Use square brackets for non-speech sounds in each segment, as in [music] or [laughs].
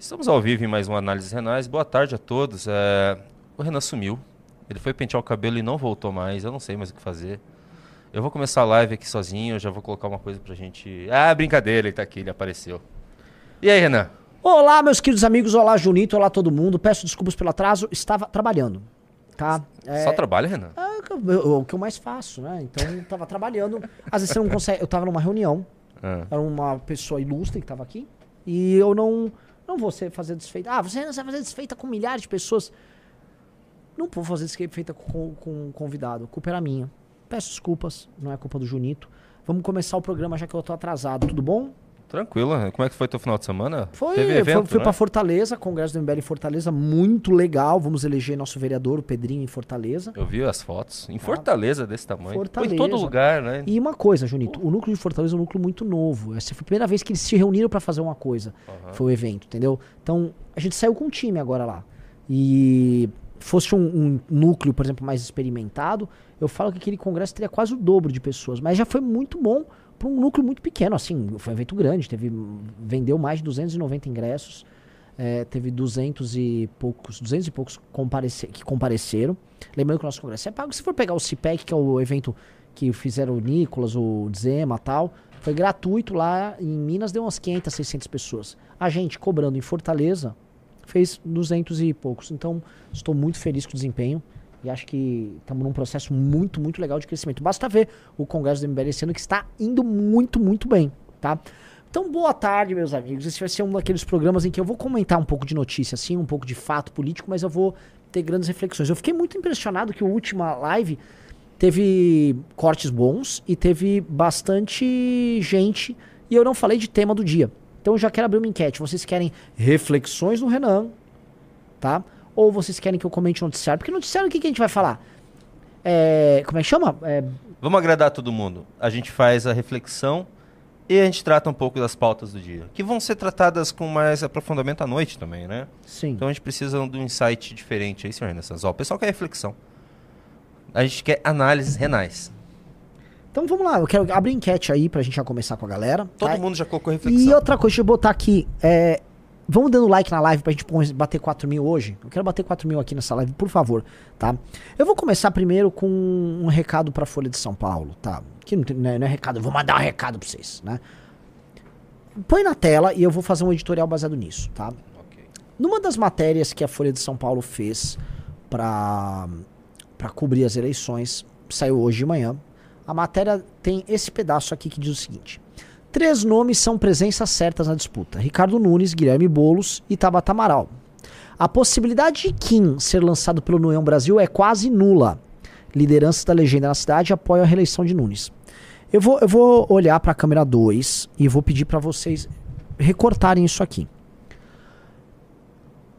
Estamos ao vivo em mais uma Análise Renais. Boa tarde a todos. É, O Renan sumiu. Ele foi pentear o cabelo e não voltou mais. Eu não sei mais o que fazer. Eu vou começar a live aqui sozinho. Eu já vou colocar uma coisa pra gente. Ah, brincadeira, ele tá aqui, ele apareceu. E aí, Renan? Olá, meus queridos amigos. Olá, Junito. Olá, todo mundo. Peço desculpas pelo atraso. Estava trabalhando, tá? É, Só trabalha, Renan? é o que eu- mais faço, né? Então, eu tava trabalhando. Às vezes você não consegue... Eu tava numa reunião. Ah. Era uma pessoa ilustre que tava aqui. E eu não... Não vou fazer desfeita. Ah, você vai fazer desfeita com milhares de pessoas. Não vou fazer desfeita com, com um convidado. A culpa era minha. Peço desculpas. Não é culpa do Junito. Vamos começar o programa já que eu tô atrasado. Tudo bom? Tranquilo. Como é que foi teu final de semana? Foi, Teve foi- evento, fui né? pra Fortaleza, Congresso do MBL em Fortaleza, muito legal. Vamos eleger nosso vereador, o Pedrinho, em Fortaleza. Eu vi as fotos. Em Fortaleza desse tamanho. Fortaleza. Foi em todo lugar, né? E uma coisa, Junito, o núcleo de Fortaleza é um núcleo muito novo. Essa foi a primeira vez que eles se reuniram pra fazer uma coisa. Foi o evento, entendeu? Então, a gente saiu com um time agora lá. E fosse um, um núcleo, por exemplo, mais experimentado, eu falo que aquele congresso teria quase o dobro de pessoas. Mas já foi muito bom para um núcleo muito pequeno, assim, foi um evento grande, teve vendeu mais de 290 ingressos, é, teve 200 e poucos, 200 e poucos comparece, que compareceram. Lembrando que o nosso congresso é pago. Se for pegar o CIPEC, que é o evento que fizeram o Nicolas, o Zema tal, foi gratuito lá em Minas, deu umas 500, 600 pessoas. A gente cobrando em Fortaleza fez 200 e poucos. Então, estou muito feliz com o desempenho e acho que estamos num processo muito, muito legal de crescimento. Basta ver o Congresso do MBL esse ano que está indo muito, muito bem, tá? Então, boa tarde, meus amigos. Esse vai ser um daqueles programas em que eu vou comentar um pouco de notícia, assim, um pouco de fato político, mas eu vou ter grandes reflexões. Eu fiquei muito impressionado que a última live teve cortes bons e teve bastante gente e eu não falei de tema do dia. Então eu já quero abrir uma enquete. Vocês querem reflexões do Renan, tá? Ou vocês querem que eu comente o noticiário? Porque noticiário o que, que a gente vai falar? É, como é que chama? É, Vamos agradar todo mundo. A gente faz a reflexão e a gente trata um pouco das pautas do dia, que vão ser tratadas com mais aprofundamento à noite também, né? sim. Então a gente precisa de um insight diferente aí, senhor. Ó, o pessoal quer reflexão. A gente quer análises renais. Então vamos lá, eu quero abrir enquete aí pra gente já começar com a galera. Todo tá? mundo já colocou reflexão. E outra coisa, deixa eu botar aqui. É, vamos dando like na live pra gente bater 4 mil hoje. Eu quero bater 4 mil aqui nessa live, por favor, tá? Eu vou começar primeiro com um recado pra Folha de São Paulo, tá? Que não, tem, não, é, não é recado, eu vou mandar um recado pra vocês, né? Põe na tela e eu vou fazer um editorial baseado nisso, tá? Ok. Numa das matérias que a Folha de São Paulo fez pra para cobrir as eleições, saiu hoje de manhã. A matéria tem esse pedaço aqui que diz o seguinte: Três nomes são presenças certas na disputa: Ricardo Nunes, Guilherme Bolos e Tabata Amaral. A possibilidade de Kim ser lançado pelo União Brasil é quase nula. Lideranças da legenda na cidade apoiam a reeleição de Nunes. Eu vou, eu vou olhar para a câmera 2 e vou pedir para vocês recortarem isso aqui.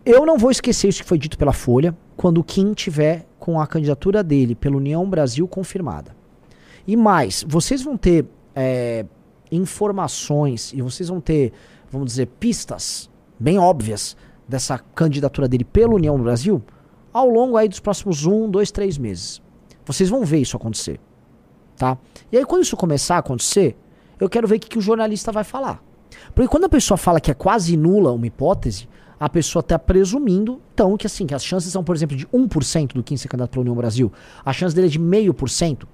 Eu não vou esquecer isso que foi dito pela Folha quando o Kim tiver com a candidatura dele pela União Brasil confirmada. E mais, vocês vão ter é, informações e vocês vão ter, vamos dizer, pistas bem óbvias dessa candidatura dele pela União Brasil ao longo aí dos próximos um, dois, três meses. Vocês vão ver isso acontecer, tá? E aí quando isso começar a acontecer, eu quero ver o que, que o jornalista vai falar. Porque quando a pessoa fala que é quase nula uma hipótese, a pessoa está presumindo, então, que assim, que as chances são, por exemplo, de 1% do Kim ser candidato pela União Brasil. A chance dele é de 0,5%,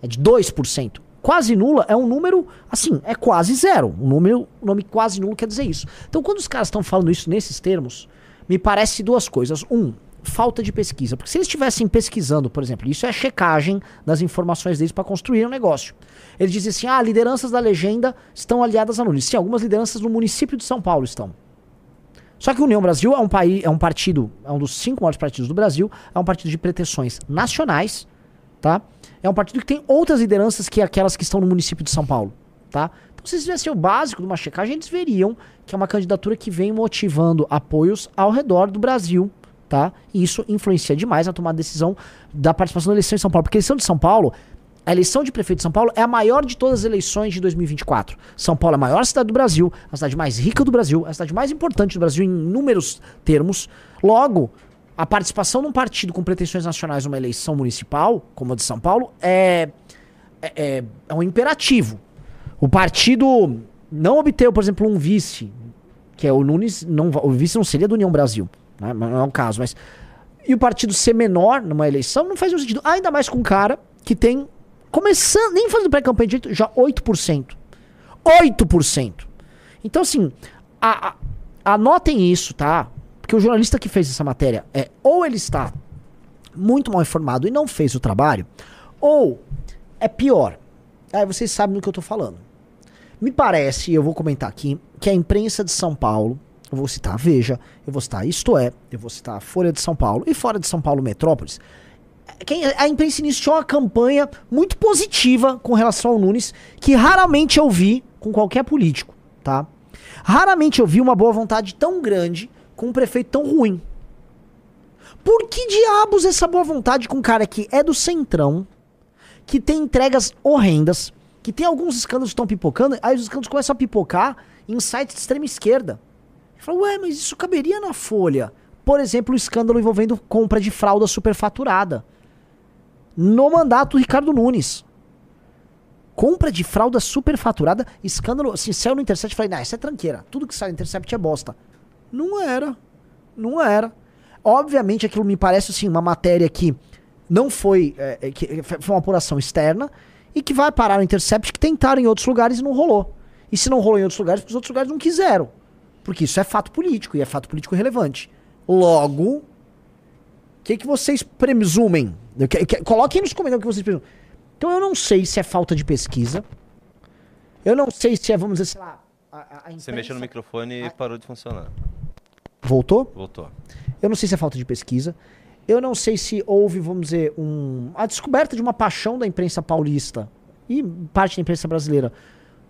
é de 2%. Quase nula é um número, assim, é quase zero. Um número, um nome quase nulo quer dizer isso. Então, quando os caras estão falando isso nesses termos, me parece duas coisas. Um, falta de pesquisa. Porque se eles estivessem pesquisando, por exemplo, isso é a checagem das informações deles para construir um negócio. Eles dizem assim: ah, lideranças da legenda estão aliadas a Nunes. Sim, algumas lideranças no município de São Paulo estão. Só que o União Brasil é um país, é um partido, é um dos cinco maiores partidos do Brasil, é um partido de pretensões nacionais, tá? É um partido que tem outras lideranças que aquelas que estão no município de São Paulo, tá? Então, se eles tivessem o básico de uma checagem, eles veriam que é uma candidatura que vem motivando apoios ao redor do Brasil, tá? E isso influencia demais na tomada de decisão da participação da eleição em São Paulo. Porque a eleição de São Paulo, a eleição de prefeito de São Paulo é a maior de todas as eleições de 2024. São Paulo é a maior cidade do Brasil, a cidade mais rica do Brasil, a cidade mais importante do Brasil em inúmeros termos. Logo, a participação num partido com pretensões nacionais numa eleição municipal, como a de São Paulo, é, é, é, é um imperativo. O partido não obteve, por exemplo, um vice que é o Nunes, não, o vice não seria do União Brasil, né? não é o caso, mas... E o partido ser menor numa eleição não faz nenhum sentido, ainda mais com um cara que tem, começando, nem fazendo pré-campanha direito, já 8%. 8%. Então, assim, a, a, anotem isso, tá? Porque o jornalista que fez essa matéria é ou ele está muito mal informado e não fez o trabalho, ou é pior. Aí vocês sabem do que eu tô falando. Me parece, e eu vou comentar aqui, que a imprensa de São Paulo, eu vou citar a Veja, eu vou citar Isto É, eu vou citar a Folha de São Paulo e fora de São Paulo Metrópolis, quem, a imprensa iniciou uma campanha muito positiva com relação ao Nunes, que raramente eu vi com qualquer político, tá? Raramente eu vi uma boa vontade tão grande com um prefeito tão ruim. Por que diabos essa boa vontade com um cara que é do Centrão, que tem entregas horrendas, que tem alguns escândalos que estão pipocando, aí os escândalos começam a pipocar em sites de extrema esquerda. Fala, ué, mas isso caberia na Folha. Por exemplo, o escândalo envolvendo compra de fralda superfaturada. No mandato do Ricardo Nunes. Compra de fralda superfaturada, escândalo. Assim, saiu no Intercept, falei, não, isso é tranqueira. Tudo que sai no Intercept é bosta. Não era. Não era. Obviamente, aquilo me parece, assim, uma matéria que não foi. É, é que foi uma apuração externa e que vai parar no Intercept que tentaram em outros lugares e não rolou. E se não rolou em outros lugares, porque os outros lugares não quiseram. Porque isso é fato político e é fato político relevante. Logo, o que, que vocês presumem? Coloquem nos comentários o que vocês presumem. Então eu não sei se é falta de pesquisa. Eu não sei se é, vamos dizer, sei lá. A, a imprensa... Você mexeu no microfone e a... parou de funcionar. Voltou? Voltou. Eu não sei se é falta de pesquisa. Eu não sei se houve, vamos dizer, um, a descoberta de uma paixão da imprensa paulista e parte da imprensa brasileira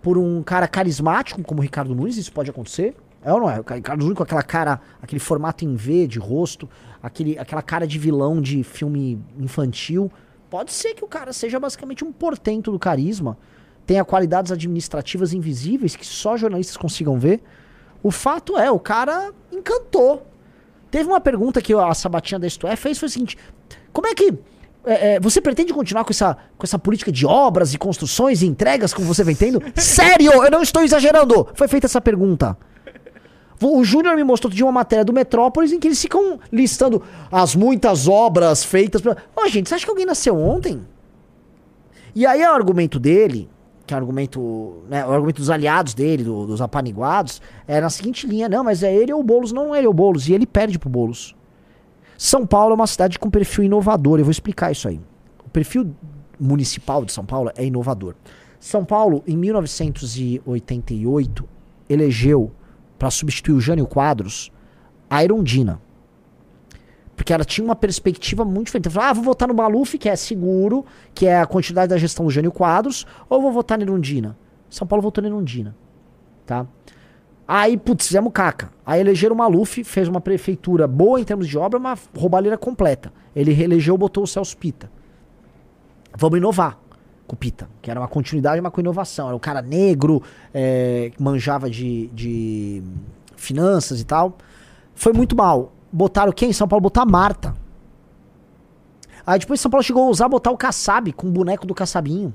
por um cara carismático como o Ricardo Nunes, isso pode acontecer. É ou não é? O Ricardo Nunes com aquela cara, aquele formato em V de rosto, aquele, aquela cara de vilão de filme infantil. Pode ser que o cara seja basicamente um portento do carisma, tenha qualidades administrativas invisíveis que só jornalistas consigam ver. O fato é, o cara encantou. Teve uma pergunta que a Sabatina da Isto é fez, foi o seguinte: como é que é, é, você pretende continuar com essa, com essa política de obras e construções e entregas como você vem tendo? [laughs] Sério, eu não estou exagerando. Foi feita essa pergunta. O Júnior me mostrou de uma matéria do Metrópolis em que eles ficam listando as muitas obras feitas. Ô, oh, gente, você acha que alguém nasceu ontem? E aí o argumento dele que é o argumento, né, o argumento dos aliados dele, do, dos apaniguados, é na seguinte linha, não, mas é ele ou o Boulos, não é ele ou o Boulos, e ele perde pro Boulos. São Paulo é uma cidade com perfil inovador, eu vou explicar isso aí. O perfil municipal de São Paulo é inovador. São Paulo, em 1988, elegeu, para substituir o Jânio Quadros, a Irondina. Porque ela tinha uma perspectiva muito diferente. Ah, vou votar no Maluf, que é seguro, que é a quantidade da gestão do Jânio Quadros, ou vou votar na Irundina? São Paulo votou na Irundina. Tá? Aí, putz, fizemos caca. Aí elegeram o Maluf, fez uma prefeitura boa em termos de obra, uma roubalheira completa. Ele reelegeu, botou o Celso Pita. Vamos inovar com o Pita, que era uma continuidade, mas com inovação. Era um cara negro, é, manjava de, de finanças e tal. Foi muito mal botaram quem? São Paulo botou a Marta. Aí depois São Paulo chegou a usar botar o Kassab com o boneco do Kassabinho.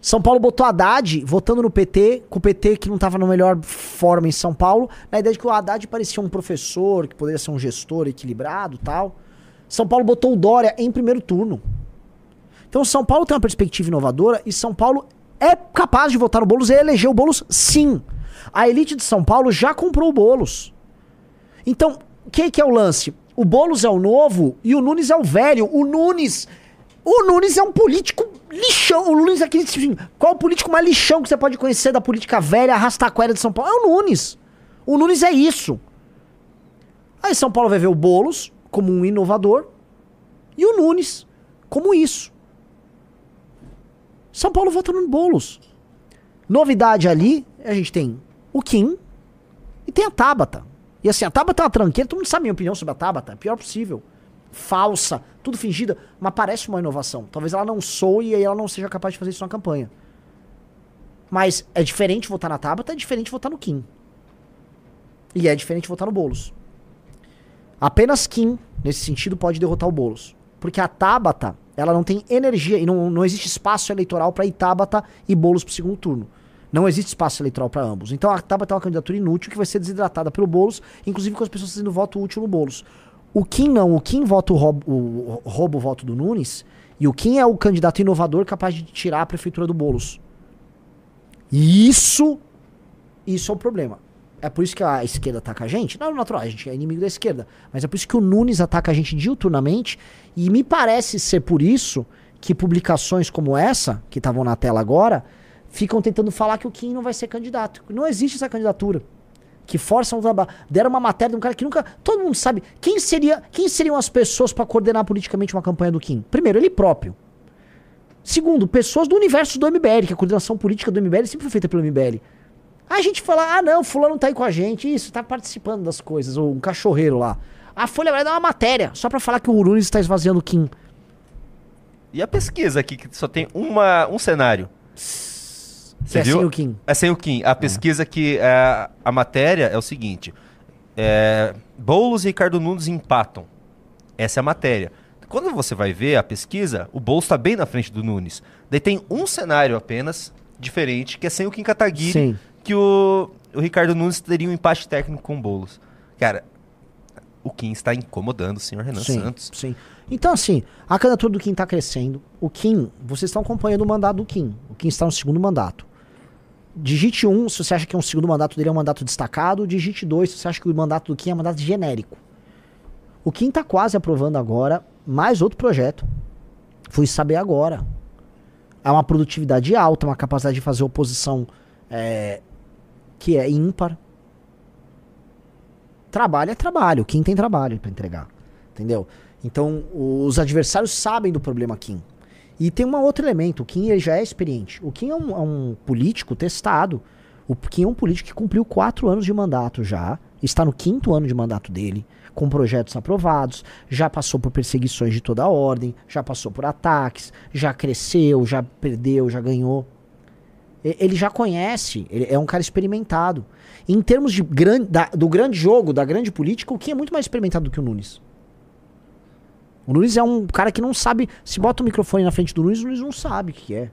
São Paulo botou Haddad votando no PT, com o PT que não estava na melhor forma em São Paulo, na ideia de que o Haddad parecia um professor, que poderia ser um gestor equilibrado tal. São Paulo botou o Dória em primeiro turno. Então São Paulo tem uma perspectiva inovadora e São Paulo é capaz de votar no Boulos e eleger o Boulos sim. A elite de São Paulo já comprou o Boulos. Então, que, que é o lance? O Boulos é o novo e o Nunes é o velho. O Nunes. O Nunes é um político lixão. O Nunes é aquele. Assim, qual o político mais lixão que você pode conhecer da política velha, arrastaquera de São Paulo? É o Nunes. O Nunes é isso. Aí São Paulo vai ver o Boulos como um inovador e o Nunes como isso. São Paulo vota no Boulos. Novidade ali, a gente tem o Kim e tem a Tabata. E assim, a Tabata é uma tranqueira, todo mundo sabe a minha opinião sobre a Tabata, é pior possível. Falsa, tudo fingida, mas parece uma inovação. Talvez ela não soe e ela não seja capaz de fazer isso na campanha. Mas é diferente votar na Tabata, é diferente votar no Kim. E é diferente votar no Boulos. Apenas Kim, nesse sentido, pode derrotar o Boulos. Porque a Tabata, ela não tem energia e não, não existe espaço eleitoral para Tabata e Boulos pro segundo turno. Não existe espaço eleitoral para ambos. Então a Tabata é uma candidatura inútil que vai ser desidratada pelo Boulos, inclusive com as pessoas fazendo voto útil no Boulos. O Kim não. O Kim vota o roubo, o, rouba o voto do Nunes e o Kim é o candidato inovador capaz de tirar a prefeitura do Boulos. E isso, isso é o problema. É por isso que a esquerda ataca a gente. Não é natural, a gente é inimigo da esquerda. Mas é por isso que o Nunes ataca a gente diuturnamente. E me parece ser por isso que publicações como essa, que estavam na tela agora, ficam tentando falar que o Kim não vai ser candidato. Não existe essa candidatura. Que forçam o trabalho. Deram uma matéria de um cara que nunca. Todo mundo sabe. Quem, seria, quem seriam as pessoas para coordenar politicamente uma campanha do Kim? Primeiro, ele próprio. Segundo, pessoas do universo do MBL, que a coordenação política do MBL sempre foi feita pelo MBL. A gente fala, ah não, fulano tá aí com a gente, isso, tá participando das coisas, ou um cachorreiro lá. A Folha vai dar uma matéria, só para falar que o Urunes está esvaziando o Kim. E a pesquisa aqui, que só tem uma, um cenário. Você é viu? sem o Kim. É sem o Kim. A pesquisa é. que é, a matéria é o seguinte: é, Boulos e Ricardo Nunes empatam. Essa é a matéria. Quando você vai ver a pesquisa, o Boulos está bem na frente do Nunes. Daí tem um cenário apenas diferente, que é sem o Kim Kataguiri, Sim. que o, o Ricardo Nunes teria um empate técnico com o Boulos. Cara, o Kim está incomodando o senhor Renan sim, Santos. Sim. Então, assim, a candidatura do Kim está crescendo. O Kim, vocês estão acompanhando o mandato do Kim. O Kim está no segundo mandato. Digite 1 um, se você acha que um segundo mandato dele é um mandato destacado. Digite 2 se você acha que o mandato do Kim é um mandato genérico. O Kim está quase aprovando agora mais outro projeto. Fui saber agora. É uma produtividade alta, uma capacidade de fazer oposição é, que é ímpar. Trabalho é trabalho. Kim tem trabalho para entregar. Entendeu? Então, os adversários sabem do problema Kim. E tem um outro elemento, o Kim ele já é experiente. O Kim é um, é um, político testado. O Kim é um político que cumpriu quatro anos de mandato já, está no quinto ano de mandato dele, com projetos aprovados, já passou por perseguições de toda ordem, já passou por ataques, já cresceu, já perdeu, já ganhou. Ele já conhece, ele é um cara experimentado. Em termos de gran, da, do grande jogo, da grande política, o Kim é muito mais experimentado do que o Nunes. O Nunes é um cara que não sabe. Se bota o microfone na frente do Nunes, o Nunes não sabe o que é.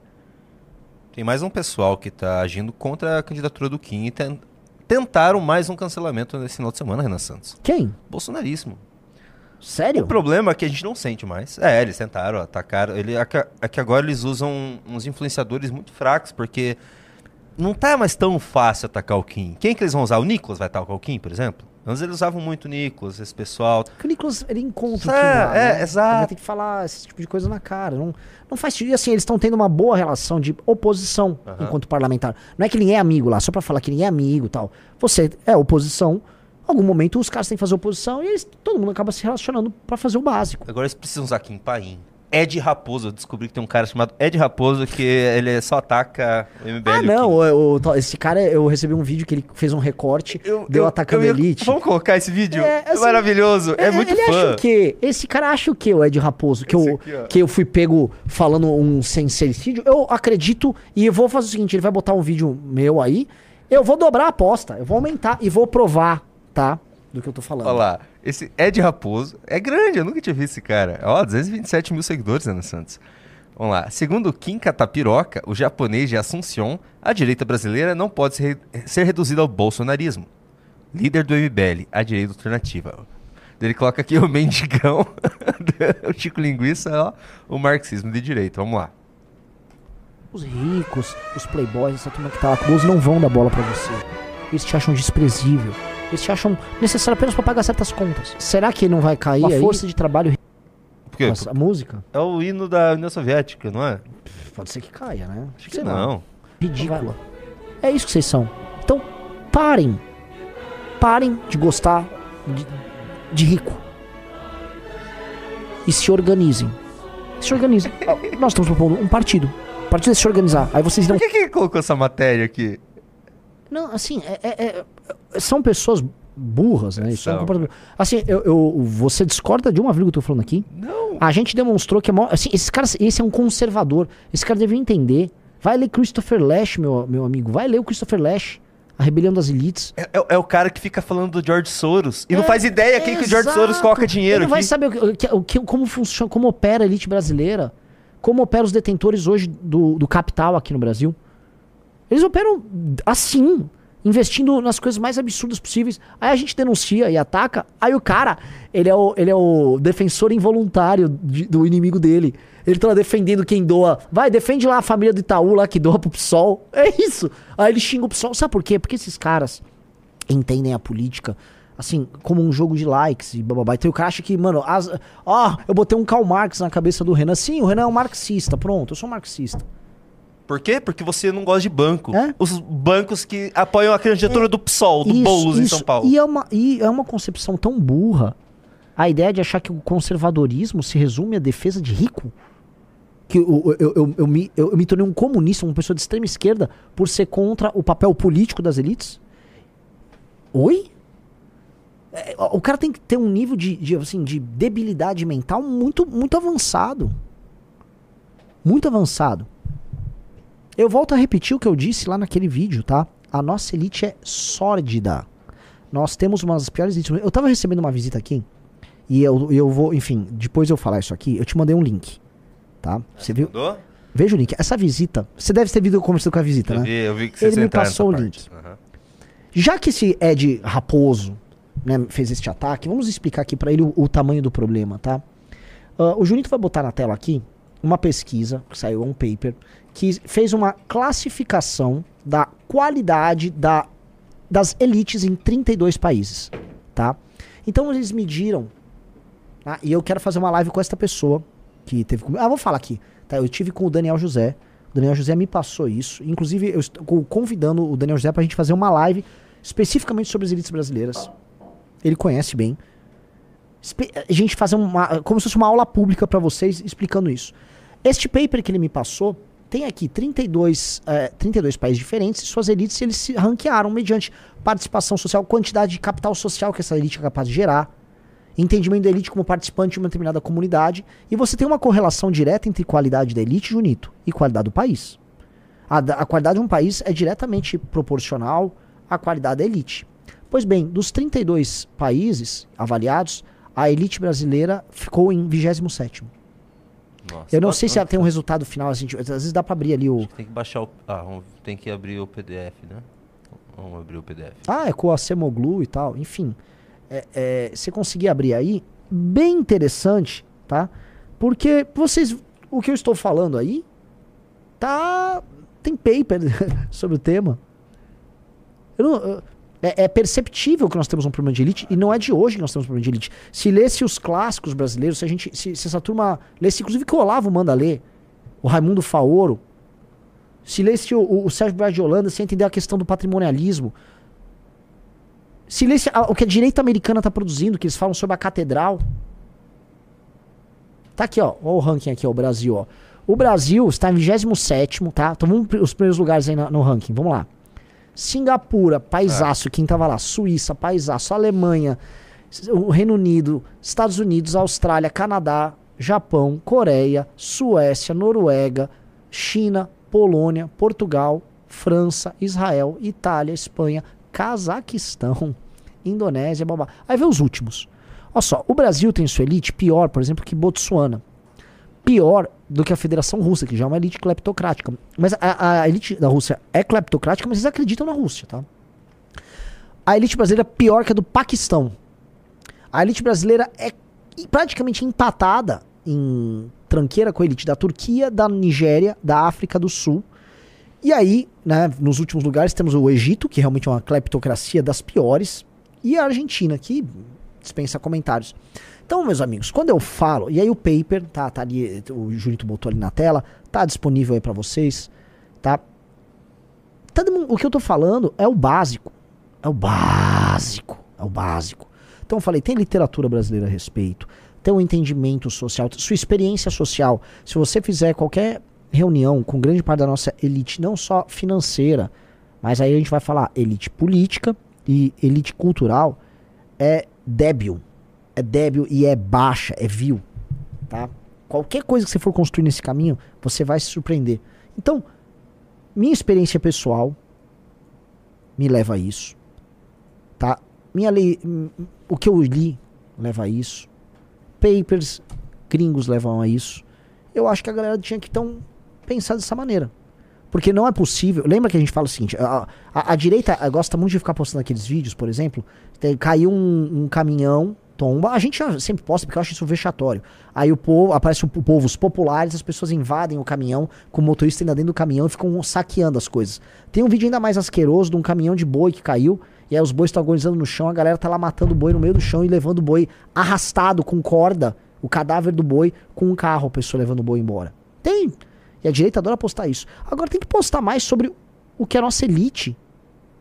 Tem mais um pessoal que está agindo contra a candidatura do Kim e ten tentaram mais um cancelamento nesse final de semana, Renan Santos. Quem? Bolsonarismo. Sério? O problema é que a gente não sente mais. É, eles tentaram, atacaram. Ele, é, que, é que agora eles usam uns influenciadores muito fracos, porque não tá mais tão fácil atacar o Kim. Quem que eles vão usar? O Nicolas vai atacar o Kim, por exemplo? Antes eles usavam muito o Nicolas, esse pessoal. Porque o Nicolas, ele encontra é, o Kim lá, É, né? exato. Ele tem que falar esse tipo de coisa na cara. Não, não faz sentido. E assim, eles estão tendo uma boa relação de oposição uhum. enquanto parlamentar. Não é que ninguém é amigo lá, só pra falar que ninguém é amigo e tal. Você é oposição, algum momento os caras têm que fazer oposição e eles, todo mundo acaba se relacionando para fazer o básico. Agora eles precisam usar Kim Paim. Ed Raposo. Eu descobri que tem um cara chamado Ed Raposo que ele só ataca MBL. Ah, não. O, o, esse cara, eu recebi um vídeo que ele fez um recorte, eu, deu eu, atacando eu, Elite. Vamos colocar esse vídeo? É, assim, maravilhoso. É, é muito ele fã. Acha o quê? Esse cara acha o quê, o Ed Raposo? Que, eu, aqui, que eu fui pego falando um sincericídio? Eu acredito e eu vou fazer o seguinte: ele vai botar um vídeo meu aí. Eu vou dobrar a aposta. Eu vou aumentar e vou provar, tá? Do que eu tô falando. Olha lá. Esse Ed Raposo é grande, eu nunca tinha visto esse cara. Ó, 227 mil seguidores, Ana Santos. Vamos lá. Segundo Kim Katapiroca, o japonês de Assunção, a direita brasileira não pode ser, ser reduzida ao bolsonarismo. Líder do MBL, a direita alternativa. Ele coloca aqui [laughs] o mendigão, [laughs] o Chico Linguiça, ó, o marxismo de direita. Vamos lá. Os ricos, os playboys, essa turma que tá lá com não vão dar bola para você. Eles te acham desprezível. Eles te acham necessário apenas para pagar certas contas. Será que não vai cair a força de trabalho? Por quê? Nossa, a música? É o hino da União Soviética, não é? Pode ser que caia, né? Acho que não. Ridícula. É isso que vocês são. Então, parem. Parem de gostar de, de rico. E se organizem. Se organizem. [laughs] Nós estamos propondo um partido. O partido é se organizar. Aí vocês irão. Por que, que colocou essa matéria aqui? Não, assim, é, é, é, são pessoas burras, né? Isso é assim, eu, eu, você discorda de uma vírgula que eu tô falando aqui? Não. A gente demonstrou que é maior, assim, esse cara, esse é um conservador. Esse cara deve entender. Vai ler Christopher Lash, meu, meu amigo. Vai ler o Christopher Lash. A Rebelião das Elites. É, é, é, o cara que fica falando do George Soros. E é, não faz ideia quem que o George Soros coloca dinheiro. Ele não vai saber o que, o que, como funciona, como opera a elite brasileira. Como opera os detentores hoje do, do capital aqui no Brasil. Eles operam assim, investindo nas coisas mais absurdas possíveis. Aí a gente denuncia e ataca. Aí o cara, ele é o, ele é o defensor involuntário de- do inimigo dele. Ele tá lá defendendo quem doa. Vai, defende lá a família do Itaú lá que doa pro PSOL. É isso. Aí ele xinga o PSOL. Sabe por quê? Porque esses caras entendem a política assim, como um jogo de likes e bababá. Então o cara acha que, mano, as- ó, eu botei um Karl Marx na cabeça do Renan. Sim, o Renan é um marxista. Pronto, eu sou um marxista. Por quê? Porque você não gosta de banco. É? Os bancos que apoiam a candidatura do PSOL, do Boulos em São Paulo. E é, uma, e é uma concepção tão burra a ideia de achar que o conservadorismo se resume à defesa de rico. Que eu, eu, eu, eu me, eu, eu me tornei um comunista, uma pessoa de extrema esquerda, por ser contra o papel político das elites? Oi? É, o cara tem que ter um nível de, de, assim, de debilidade mental muito, muito avançado. Muito avançado. Eu volto a repetir o que eu disse lá naquele vídeo, tá? A nossa elite é sórdida. Nós temos uma das piores elites. Eu tava recebendo uma visita aqui. E eu, eu vou, enfim, depois eu falar isso aqui, eu te mandei um link. Tá? Você viu? Mandou? Veja o link. Essa visita. Você deve ter visto conversando com a visita, Eu né? vi, eu vi que Ele vocês me passou o parte. Aham. Já que esse Ed Raposo né, fez este ataque, vamos explicar aqui pra ele o, o tamanho do problema, tá? Ah, o Junito vai botar na tela aqui uma pesquisa, que saiu um paper, que fez uma classificação da qualidade da, das elites em 32 países, tá? Então eles mediram, tá? e eu quero fazer uma live com esta pessoa que teve comigo. Ah, vou falar aqui, tá? Eu tive com o Daniel José, o Daniel José me passou isso. Inclusive, eu estou convidando o Daniel José pra gente fazer uma live especificamente sobre as elites brasileiras. Ele conhece bem. A gente fazer uma. Como se fosse uma aula pública pra vocês explicando isso. Este paper que ele me passou tem aqui 32, eh, 32 países diferentes e suas elites eles se ranquearam mediante participação social, quantidade de capital social que essa elite é capaz de gerar, entendimento da elite como participante de uma determinada comunidade, e você tem uma correlação direta entre qualidade da elite, Junito, e qualidade do país. A, a qualidade de um país é diretamente proporcional à qualidade da elite. Pois bem, dos 32 países avaliados, a elite brasileira ficou em 27º. Nossa, Eu não sei se ela tem um resultado final, assim, tipo, às vezes dá pra abrir ali o... Tem que baixar o. Ah, tem que abrir o PDF, né? Vamos abrir o PDF. Ah, é com a Semoglu e tal, enfim. É, é, você conseguir abrir aí, bem interessante, tá? Porque vocês, o que eu estou falando aí, tá, tem paper [laughs] sobre o tema. Eu não, é, é perceptível que nós temos um problema de elite, e não é de hoje que nós temos um problema de elite. Se lesse os clássicos brasileiros, se, a gente, se, se essa turma lesse, inclusive que o Olavo manda ler, o Raimundo Faoro, se lesse o, o, o Sérgio Braz de Holanda, sem entender a questão do patrimonialismo, se lesse a- o que a direita americana está produzindo, que eles falam sobre a catedral. Tá aqui, ó. O ranking aqui, ó, o Brasil, ó. O Brasil está em 27, tá? Pr- os primeiros lugares aí na- no ranking. Vamos lá. Singapura, paisaço, quem tava lá? Suíça, paisaço, Alemanha, o Reino Unido, Estados Unidos, Austrália, Canadá, Japão, Coreia, Suécia, Noruega, China, Polônia, Portugal, França, Israel, Itália, Espanha, Cazaquistão, [laughs] Indonésia, babá. Aí vem os últimos. Olha só, o Brasil tem sua elite pior, por exemplo, que Botsuana. Pior do que a Federação Russa, que já é uma elite cleptocrática. Mas a, a elite da Rússia é cleptocrática, mas eles acreditam na Rússia, tá? A elite brasileira é pior que a do Paquistão. A elite brasileira é praticamente empatada em tranqueira com a elite da Turquia, da Nigéria, da África do Sul. E aí, né, nos últimos lugares temos o Egito, que realmente é uma cleptocracia das piores, e a Argentina, que dispensa comentários. Então, meus amigos, quando eu falo, e aí o paper, tá, tá ali, o Julito botou ali na tela, tá disponível aí pra vocês, tá? Todo o que eu tô falando é o básico. É o básico. É o básico. Então eu falei, tem literatura brasileira a respeito, tem um entendimento social, sua experiência social. Se você fizer qualquer reunião com grande parte da nossa elite, não só financeira, mas aí a gente vai falar elite política e elite cultural, é débil. É débil e é baixa, é vil. Tá? Qualquer coisa que você for construir nesse caminho, você vai se surpreender. Então, minha experiência pessoal me leva a isso. Tá? Minha lei, o que eu li leva a isso. Papers gringos levam a isso. Eu acho que a galera tinha que então pensar dessa maneira. Porque não é possível. Lembra que a gente fala o seguinte: a, a, a direita gosta muito de ficar postando aqueles vídeos, por exemplo. Tem, caiu um, um, caminhão, tomba. A gente sempre posta porque eu acho isso vexatório. Aí o povo, aparece o povo, os populares, as pessoas invadem o caminhão com o motorista ainda dentro do caminhão e ficam saqueando as coisas. Tem um vídeo ainda mais asqueroso de um caminhão de boi que caiu. E aí os bois estão agonizando no chão, a galera tá lá matando o boi no meio do chão e levando o boi arrastado com corda, o cadáver do boi, com um carro, a pessoa levando o boi embora. Tem. E a direita adora postar isso. Agora tem que postar mais sobre o que a nossa elite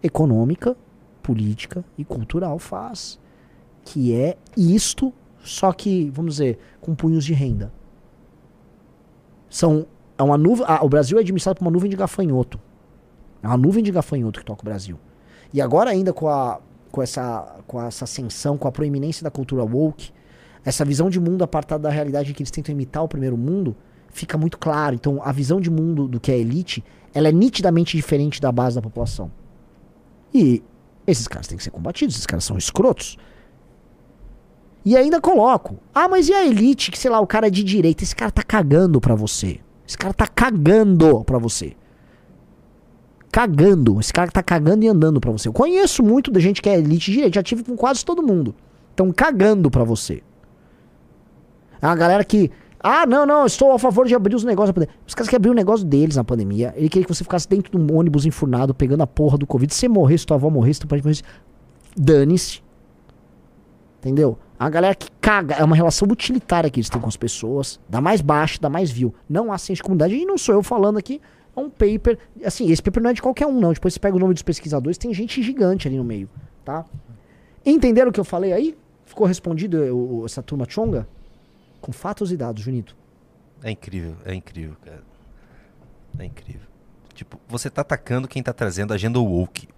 econômica, política e cultural faz. Que é isto, só que, vamos dizer, com punhos de renda. São. É uma nuvem. Ah, o Brasil é administrado por uma nuvem de gafanhoto. É uma nuvem de gafanhoto que toca o Brasil. E agora ainda com a com essa com essa ascensão, com a proeminência da cultura woke, essa visão de mundo apartada da realidade que eles tentam imitar o primeiro mundo, fica muito claro. Então, a visão de mundo do que é elite, ela é nitidamente diferente da base da população. E esses caras têm que ser combatidos, esses caras são escrotos. E ainda coloco, ah, mas e a elite, que sei lá, o cara é de direita, esse cara tá cagando pra você. Esse cara tá cagando pra você cagando. Esse cara tá cagando e andando para você. Eu conheço muito da gente que é elite direito, já tive com quase todo mundo. Estão cagando para você. É uma galera que. Ah, não, não, estou a favor de abrir os negócios. Os caras querem abrir o negócio deles na pandemia. Ele queria que você ficasse dentro de um ônibus enfurnado, pegando a porra do Covid. Se você morrer, se tua avó morrer, se tu pai morrer, dane-se. Entendeu? A galera que caga, é uma relação utilitária que eles têm com as pessoas, da mais baixa, da mais vil. Não há ciência de comunidade, e não sou eu falando aqui, é um paper. Assim, esse paper não é de qualquer um, não. Depois você pega o nome dos pesquisadores, tem gente gigante ali no meio, tá? Entenderam o que eu falei aí? Ficou respondido o, essa turma chonga? Com fatos e dados, Junito. É incrível, é incrível, cara. É incrível. Tipo, você tá atacando quem tá trazendo a agenda woke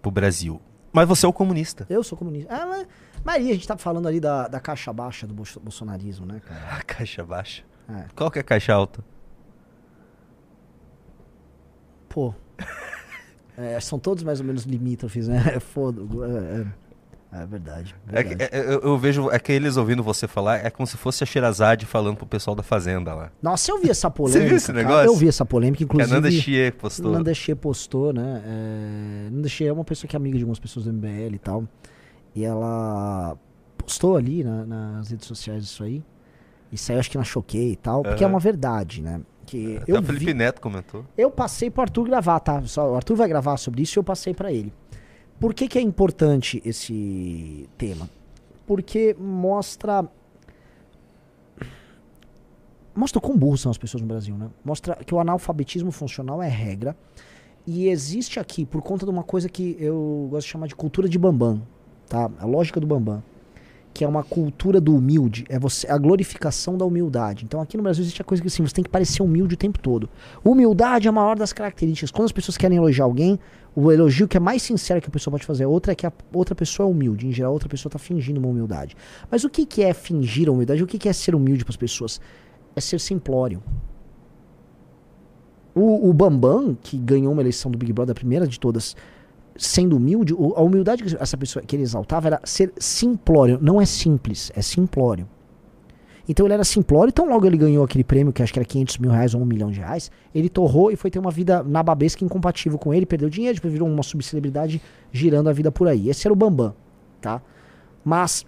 pro Brasil. Mas você é o comunista. Eu sou comunista. Ah, aí a gente tá falando ali da, da caixa baixa do bolsonarismo, né, cara? [laughs] A caixa baixa? É. Qual que é a caixa alta? pô. [laughs] É, são todos mais ou menos limítrofes, né? É foda. É, é, é verdade. É verdade. É, eu, eu, vejo é que eles ouvindo você falar é como se fosse a Sherazade falando pro pessoal da Fazenda lá. Nossa, eu vi essa polêmica. [laughs] você viu esse negócio? Cara, eu vi essa polêmica, inclusive. A Nanda Xie postou. Nanda Xie postou, né? Nanda Xie é uma pessoa que é amiga de algumas pessoas do MBL e tal. E ela postou ali na, nas redes sociais isso aí. E saiu acho que na Choquei e tal, porque uhum. é uma verdade, né? Que Até eu o Felipe vi, Neto comentou. Eu passei pro Arthur gravar, tá? Só, o Arthur vai gravar sobre isso e eu passei para ele. Por que, que é importante esse tema? Porque mostra. Mostra quão burros são as pessoas no Brasil, né? Mostra que o analfabetismo funcional é regra. E existe aqui, por conta de uma coisa que eu gosto de chamar de cultura de bambam, tá? A lógica do bambam que é uma cultura do humilde, é você a glorificação da humildade. Então aqui no Brasil existe a coisa que assim, você tem que parecer humilde o tempo todo. Humildade é a maior das características. Quando as pessoas querem elogiar alguém, o elogio que é mais sincero que a pessoa pode fazer, outra é que a outra pessoa é humilde. Em geral, outra pessoa está fingindo uma humildade. Mas o que, que é fingir a humildade? O que, que é ser humilde para as pessoas? É ser simplório. O, o Bambam, que ganhou uma eleição do Big Brother, a primeira de todas, sendo humilde, a humildade que essa pessoa que ele exaltava era ser simplório. Não é simples, é simplório. Então ele era simplório, então logo ele ganhou aquele prêmio, que acho que era 500 mil reais ou um milhão de reais, ele torrou e foi ter uma vida nababesca incompatível com ele, perdeu dinheiro, depois virou uma subcelebridade girando a vida por aí. Esse era o Bambam, tá? Mas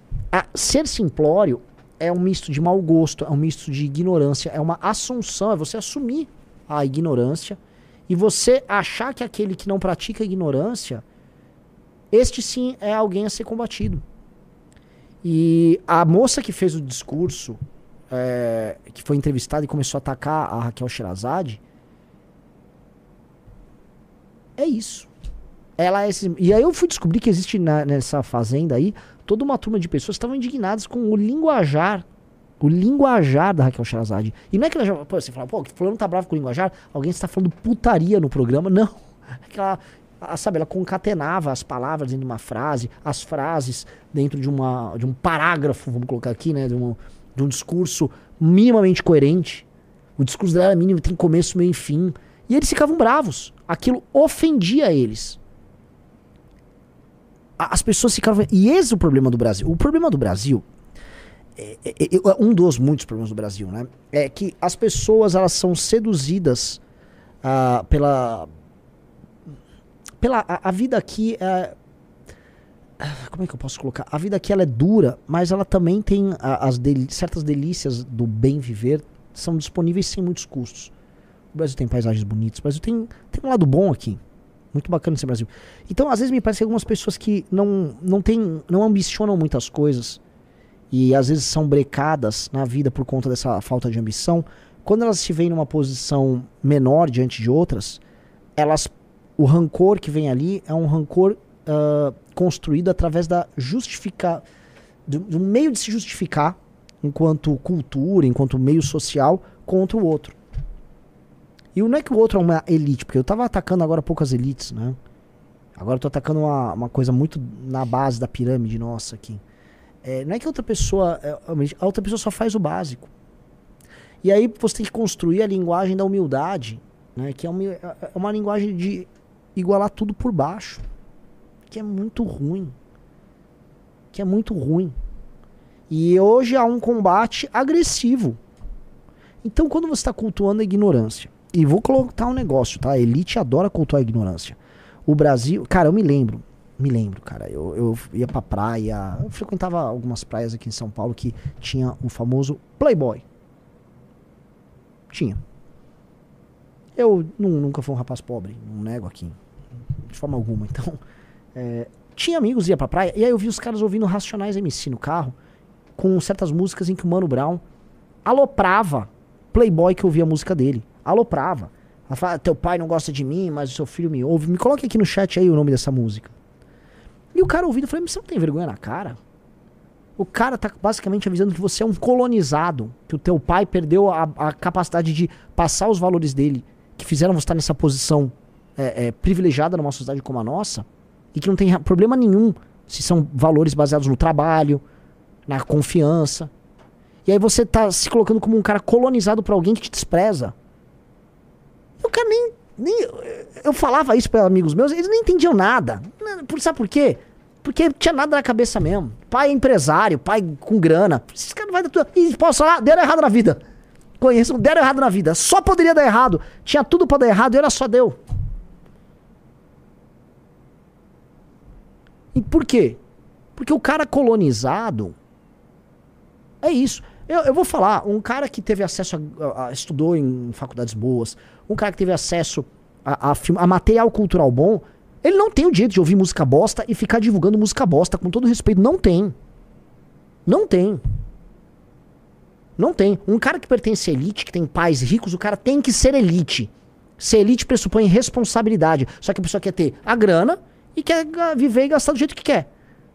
ser simplório é um misto de mau gosto, é um misto de ignorância, é uma assunção, é você assumir a ignorância e você achar que aquele que não pratica ignorância, este sim é alguém a ser combatido. E a moça que fez o discurso, é, que foi entrevistada e começou a atacar a Raquel Sherazade, é isso. Ela é esse, e aí eu fui descobrir que existe na, nessa fazenda aí toda uma turma de pessoas que estavam indignadas com o linguajar o linguajar da Raquel Sherazade. E não é que ela já. Pô, você fala, pô, fulano tá bravo com o linguajar, alguém está falando putaria no programa. Não. [laughs] É que ela, sabe, ela concatenava as palavras dentro de uma frase, as frases dentro de, uma, de um parágrafo, vamos colocar aqui, né? De um, de um discurso minimamente coerente. O discurso dela era mínimo, tem começo, meio e fim. E eles ficavam bravos. Aquilo ofendia eles. As pessoas ficavam. E esse é o problema do Brasil. O problema do Brasil é, é, é, um dos muitos problemas do Brasil, né? É que as pessoas elas são seduzidas ah, pela. Pela. A, a vida aqui é. Como é que eu posso colocar? A vida aqui ela é dura, mas ela também tem a- as certas delícias do bem viver são disponíveis sem muitos custos. O Brasil tem paisagens bonitas, o Brasil tem, tem um lado bom aqui. Muito bacana esse Brasil. Então, às vezes me parece que algumas pessoas que não, não, tem, não ambicionam muitas coisas e às vezes são brecadas na vida por conta dessa falta de ambição, quando elas se veem numa posição menor diante de outras, elas o rancor que vem ali é um rancor ah, construído através da justificar do, do meio de se justificar enquanto cultura, enquanto meio social contra o outro. E não é que o outro é uma elite, porque eu tava atacando agora poucas elites, né? Agora eu tô atacando uma, uma coisa muito na base da pirâmide nossa aqui. É, não é que outra pessoa. é, A outra pessoa só faz o básico. E aí você tem que construir a linguagem da humildade, né? Que é uma, é uma linguagem de igualar tudo por baixo. Que é muito ruim. Que é muito ruim. E hoje há um combate agressivo. Então, quando você está cultuando a ignorância, e vou colocar um negócio, tá? A elite adora cultuar a ignorância. O Brasil, cara, eu me lembro, me lembro, cara, eu, eu ia pra praia, eu frequentava algumas praias aqui em São Paulo que tinha o famoso Playboy. Tinha. Eu nu- nunca fui um rapaz pobre, não nego aqui, de forma alguma. [laughs] Então, é, tinha amigos, ia pra praia, e aí eu vi os caras ouvindo Racionais MC no carro, com certas músicas em que o Mano Brown aloprava Playboy que ouvia a música dele. Aloprava. Ela fala, teu pai não gosta de mim, mas o seu filho me ouve. Me coloque aqui no chat aí o nome dessa música. E o cara ouvindo, eu falei, mas você não tem vergonha na cara? O cara tá basicamente avisando que você é um colonizado, que o teu pai perdeu a, a capacidade de passar os valores dele, que fizeram você estar nessa posição é, é, privilegiada numa sociedade como a nossa, e que não tem problema nenhum se são valores baseados no trabalho, na confiança. E aí você tá se colocando como um cara colonizado por alguém que te despreza. Eu cara nem, nem eu falava isso para amigos meus, eles nem entendiam nada. Sabe por quê? Porque tinha nada na cabeça mesmo. Pai é empresário, pai com grana. Esses caras não vai dar tudo. E posso falar, deram errado na vida. Conheço, deram errado na vida. Só poderia dar errado. Tinha tudo pra dar errado e ela só deu. E por quê? Porque o cara colonizado é isso. Eu, eu vou falar, um cara que teve acesso a, a- a- estudou em faculdades boas, um cara que teve acesso a, a, a material cultural bom, ele não tem o direito de ouvir música bosta e ficar divulgando música bosta, com todo respeito. Não tem. Não tem. Não tem. Um cara que pertence à elite, que tem pais ricos, o cara tem que ser elite. Ser elite pressupõe responsabilidade. Só que a pessoa quer ter a grana e quer viver e gastar do jeito que quer.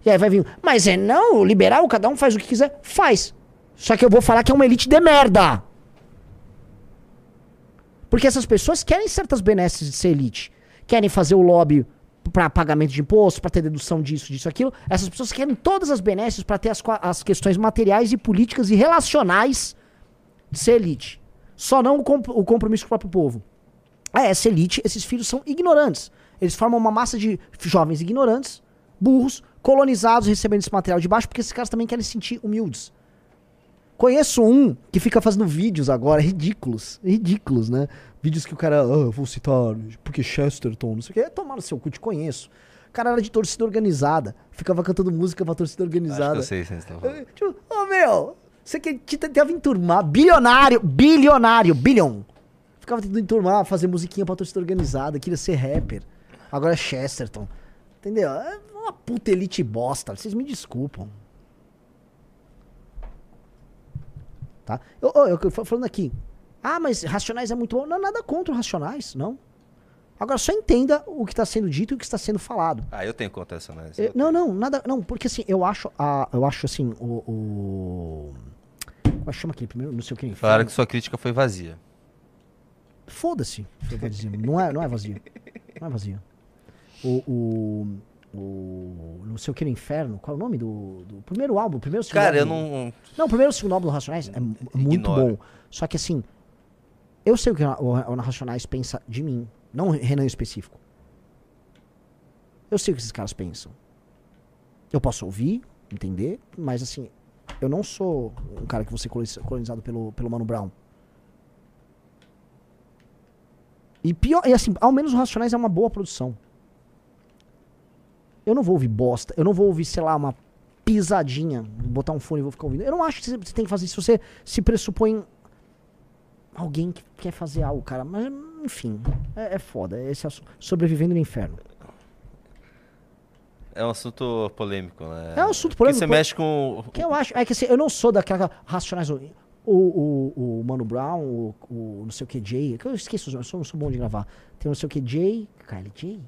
E aí vai vir, mas é não, liberal, cada um faz o que quiser. Faz. Só que eu vou falar que é uma elite de merda. Porque essas pessoas querem certas benesses de ser elite. Querem fazer o lobby para pagamento de imposto, para ter dedução disso, disso, aquilo. Essas pessoas querem todas as benesses para ter as, as questões materiais e políticas e relacionais de ser elite. Só não o, comp- o compromisso com o próprio povo. É, essa elite, esses filhos são ignorantes. Eles formam uma massa de jovens ignorantes, burros, colonizados, recebendo esse material de baixo, porque esses caras também querem se sentir humildes. Conheço um que fica fazendo vídeos agora, ridículos. Ridículos, né? Vídeos que o cara, ah, eu vou citar, porque Chesterton, não sei o que. É tomar no seu cu, te conheço. O cara era de torcida organizada. Ficava cantando música pra torcida Acho que organizada. eu sei vocês estão falando. Tipo, ô meu, você que te tentava enturmar, bilionário, bilionário, bilhon. Ficava tentando enturmar, fazer musiquinha pra torcida organizada, queria ser rapper. Agora é Chesterton. Entendeu? É uma puta elite bosta, vocês me desculpam. Tá? Eu, eu, eu fa- falando aqui. Ah, mas Racionais é muito bom. Não, nada contra Racionais, não. Agora só entenda o que está sendo dito e o que está sendo falado. Ah, eu tenho essa análise. É, não, não, nada. Não, porque assim, eu acho. A, eu acho assim, o. o como é que chama aquele primeiro? Não sei o que. Falaram que sua crítica foi vazia. Foda-se. Não é, não é vazio. Não é vazio. O. o o não sei o que no inferno, qual é o nome do, do primeiro álbum? Primeiro, segundo Cara, eu álbum? não. Não, o primeiro segundo álbum do Racionais é mu- muito Ignoro. bom. Só que assim, eu sei o que o, o Racionais pensa de mim, não o Renan em específico. Eu sei o que esses caras pensam. Eu posso ouvir, entender, mas assim, eu não sou um cara que coloniz- colonizado pelo, pelo Mano Brown. E pior, e assim, ao menos o Racionais é uma boa produção. Eu não vou ouvir bosta, eu não vou ouvir, sei lá, uma pisadinha, botar um fone e vou ficar ouvindo. Eu não acho que você tem que fazer isso. Você se pressupõe alguém que quer fazer algo, cara. Mas, enfim, é, é foda. Esse assunto. Sobrevivendo no inferno. É um assunto polêmico, né? É um assunto polêmico. você mexe com. Que eu acho. É que assim, eu não sou daquela racionais. O, o, o Mano Brown, o, o não sei o que Jay. Que eu esqueço eu sou, não sou bom de gravar. Tem não sei o que Jay. Kylie Jay?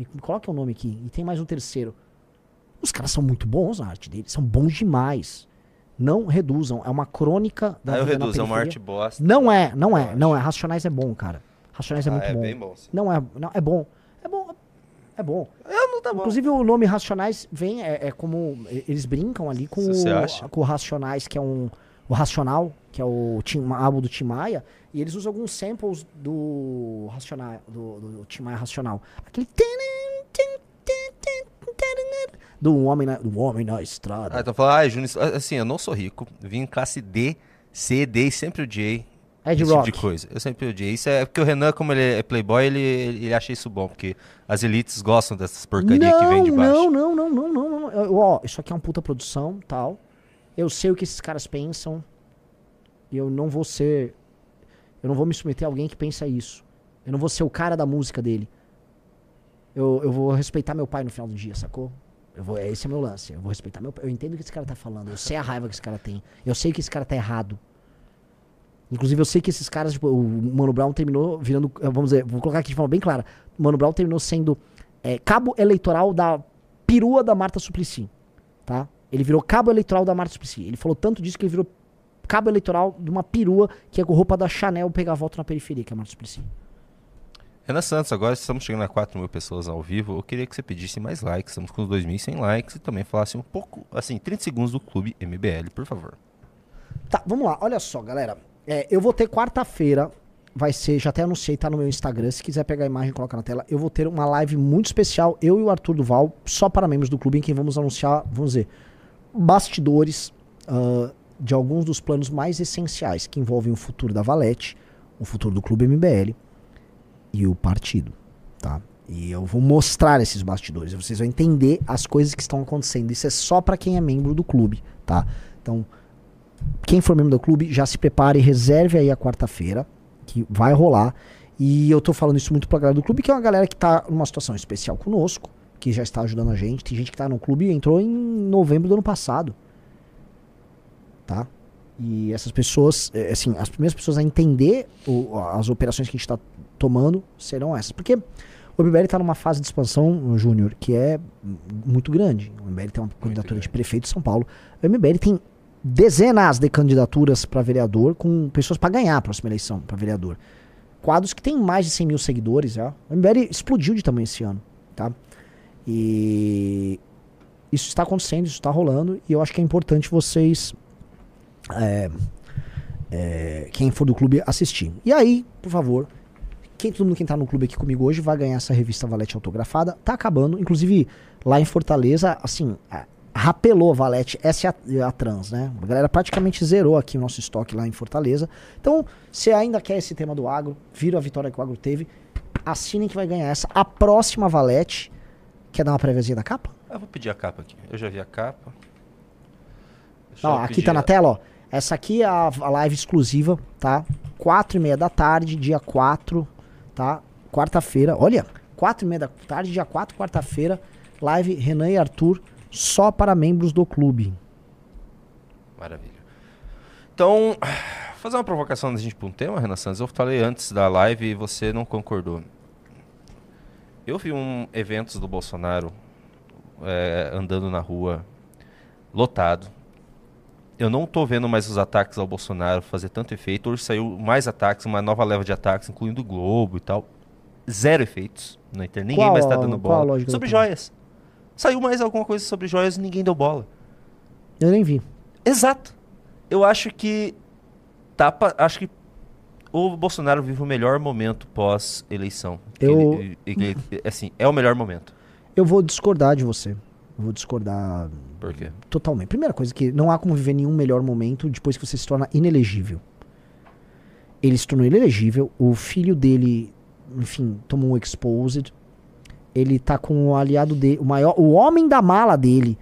Me, me coloca o nome aqui. E tem mais um terceiro. Os caras são muito bons na arte deles. São bons demais. Não reduzam. É uma crônica da eu vida na reduzo, é uma arte bosta. Não é, não é, Eu não é. Racionais é bom, cara. Racionais é Ah, muito é bom. bem bom, sim. Não é, não, é bom. É bom. É bom. Eu não tá bom. Inclusive o nome Racionais vem, é, é como. Eles brincam ali com, o, com o Racionais, que é um. O Racional, que é o Tim, álbum do Tim Maia, e eles usam alguns samples do Racional, do, do Tim Maia Racional. Aquele. Do homem na, do homem na estrada. Ah, então fala, ah, Júnior, assim, eu não sou rico. Vim em classe D, C, D e sempre odiei Ed esse Rock. tipo de coisa. Eu sempre odiei. Isso é porque o Renan, como ele é playboy, ele, ele acha isso bom, porque as elites gostam dessas porcarias que vem de baixo. Não, não, não, não, não, não. Eu- Ó, isso aqui é uma puta produção, tal. Eu sei o que esses caras pensam. E eu não vou ser. Eu não vou me submeter a alguém que pensa isso. Eu não vou ser o cara da música dele. Eu, eu vou respeitar meu pai no final do dia, sacou? Eu vou, esse é meu lance. Eu vou respeitar meu pai. Eu entendo o que esse cara tá falando. Eu sei a raiva que esse cara tem. Eu sei que esse cara tá errado. Inclusive, eu sei que esses caras, tipo, o Mano Brown terminou virando. eh, Vamos dizer, vou colocar aqui de forma bem clara. O Mano Brown terminou sendo é, cabo eleitoral da perua da Marta Suplicy. Tá? Ele virou cabo eleitoral da Marta Suplicy. Ele falou tanto disso que ele virou cabo eleitoral de uma perua que é com roupa da Chanel pegar voto na periferia, que é a Marta Suplicy. Renan Santos, agora estamos chegando a 4 mil pessoas ao vivo. Eu queria que você pedisse mais likes. Estamos com os 2.100 likes e também falasse um pouco, assim, 30 segundos do Clube MBL, por favor. Tá, vamos lá. Olha só, galera. É, eu vou ter quarta-feira. Vai ser, já até anunciei, tá no meu Instagram. Se quiser pegar a imagem, coloca na tela. Eu vou ter uma live muito especial, eu e o Arthur Duval, só para membros do clube, em que vamos anunciar, vamos dizer, bastidores ah, de alguns dos planos mais essenciais que envolvem o futuro da Valete, o futuro do clube MBL e o partido, tá? E eu vou mostrar esses bastidores. Vocês vão entender as coisas que estão acontecendo. Isso é só para quem é membro do clube, tá? Então, quem for membro do clube, já se prepare, reserve aí a quarta-feira, que vai rolar. E eu tô falando isso muito pra galera do clube, que é uma galera que tá numa situação especial conosco, que já está ajudando a gente. Tem gente que tá no clube e entrou em novembro do ano passado. Tá? E essas pessoas, é, assim, as primeiras pessoas a entender o- as operações que a gente tá tomando serão essas. Porque o MBL tá numa fase de expansão, Júnior, que é muito grande. O MBL tem uma candidatura de prefeito de São Paulo. O MBL tem dezenas de candidaturas para vereador com pessoas para ganhar a próxima eleição para vereador. Quadros que tem mais de 100 mil seguidores já. O MBL explodiu de tamanho esse ano, tá? E isso está acontecendo, isso está rolando e eu acho que é importante vocês, é, é, quem for do clube, assistir. E aí, por favor, quem, todo mundo que tá no clube aqui comigo hoje vai ganhar essa revista Valete autografada. Tá acabando, inclusive lá em Fortaleza, assim, a- rapelou Valete, essa é a, a trans, né? A galera praticamente zerou aqui o nosso estoque lá em Fortaleza. Então, se ainda quer esse tema do agro, viram a vitória que o agro teve, assinem que vai ganhar essa. A próxima Valete, quer dar uma préviazinha da capa? Eu vou pedir a capa aqui. Eu já vi a capa. Deixa eu aqui tá na a- tela, ó. Essa aqui é a, a live exclusiva, tá? Quatro e meia da tarde, dia 4, tá? Quarta-feira, olha, quatro e meia da tarde, dia 4, quarta-feira, live Renan e Arthur, só para membros do clube. Maravilha. Então, [sighs] fazer uma provocação da gente para um tema, Renan Santos. Eu falei antes da live e você não concordou. Eu vi um eventos do Bolsonaro é, andando na rua lotado. Eu não tô vendo mais os ataques ao Bolsonaro fazer tanto efeito. Hoje saiu mais ataques, uma nova leva de ataques, incluindo o Globo e tal. Zero efeitos na internet. Ninguém Qual mais tá dando bola. Sobre joias. Saiu mais alguma coisa sobre joias e ninguém deu bola. Eu nem vi. Exato. Eu acho que tá pa- acho que o Bolsonaro vive o melhor momento pós eleição. Eu- Ele, ele- assim, é o melhor momento. Eu vou discordar de você. Eu vou discordar Por quê? totalmente. Primeira coisa que não há como viver nenhum melhor momento depois que você se torna inelegível. Ele se tornou inelegível, o filho dele enfim, tomou um exposed. Ele tá com o aliado dele, o maior, o homem da mala dele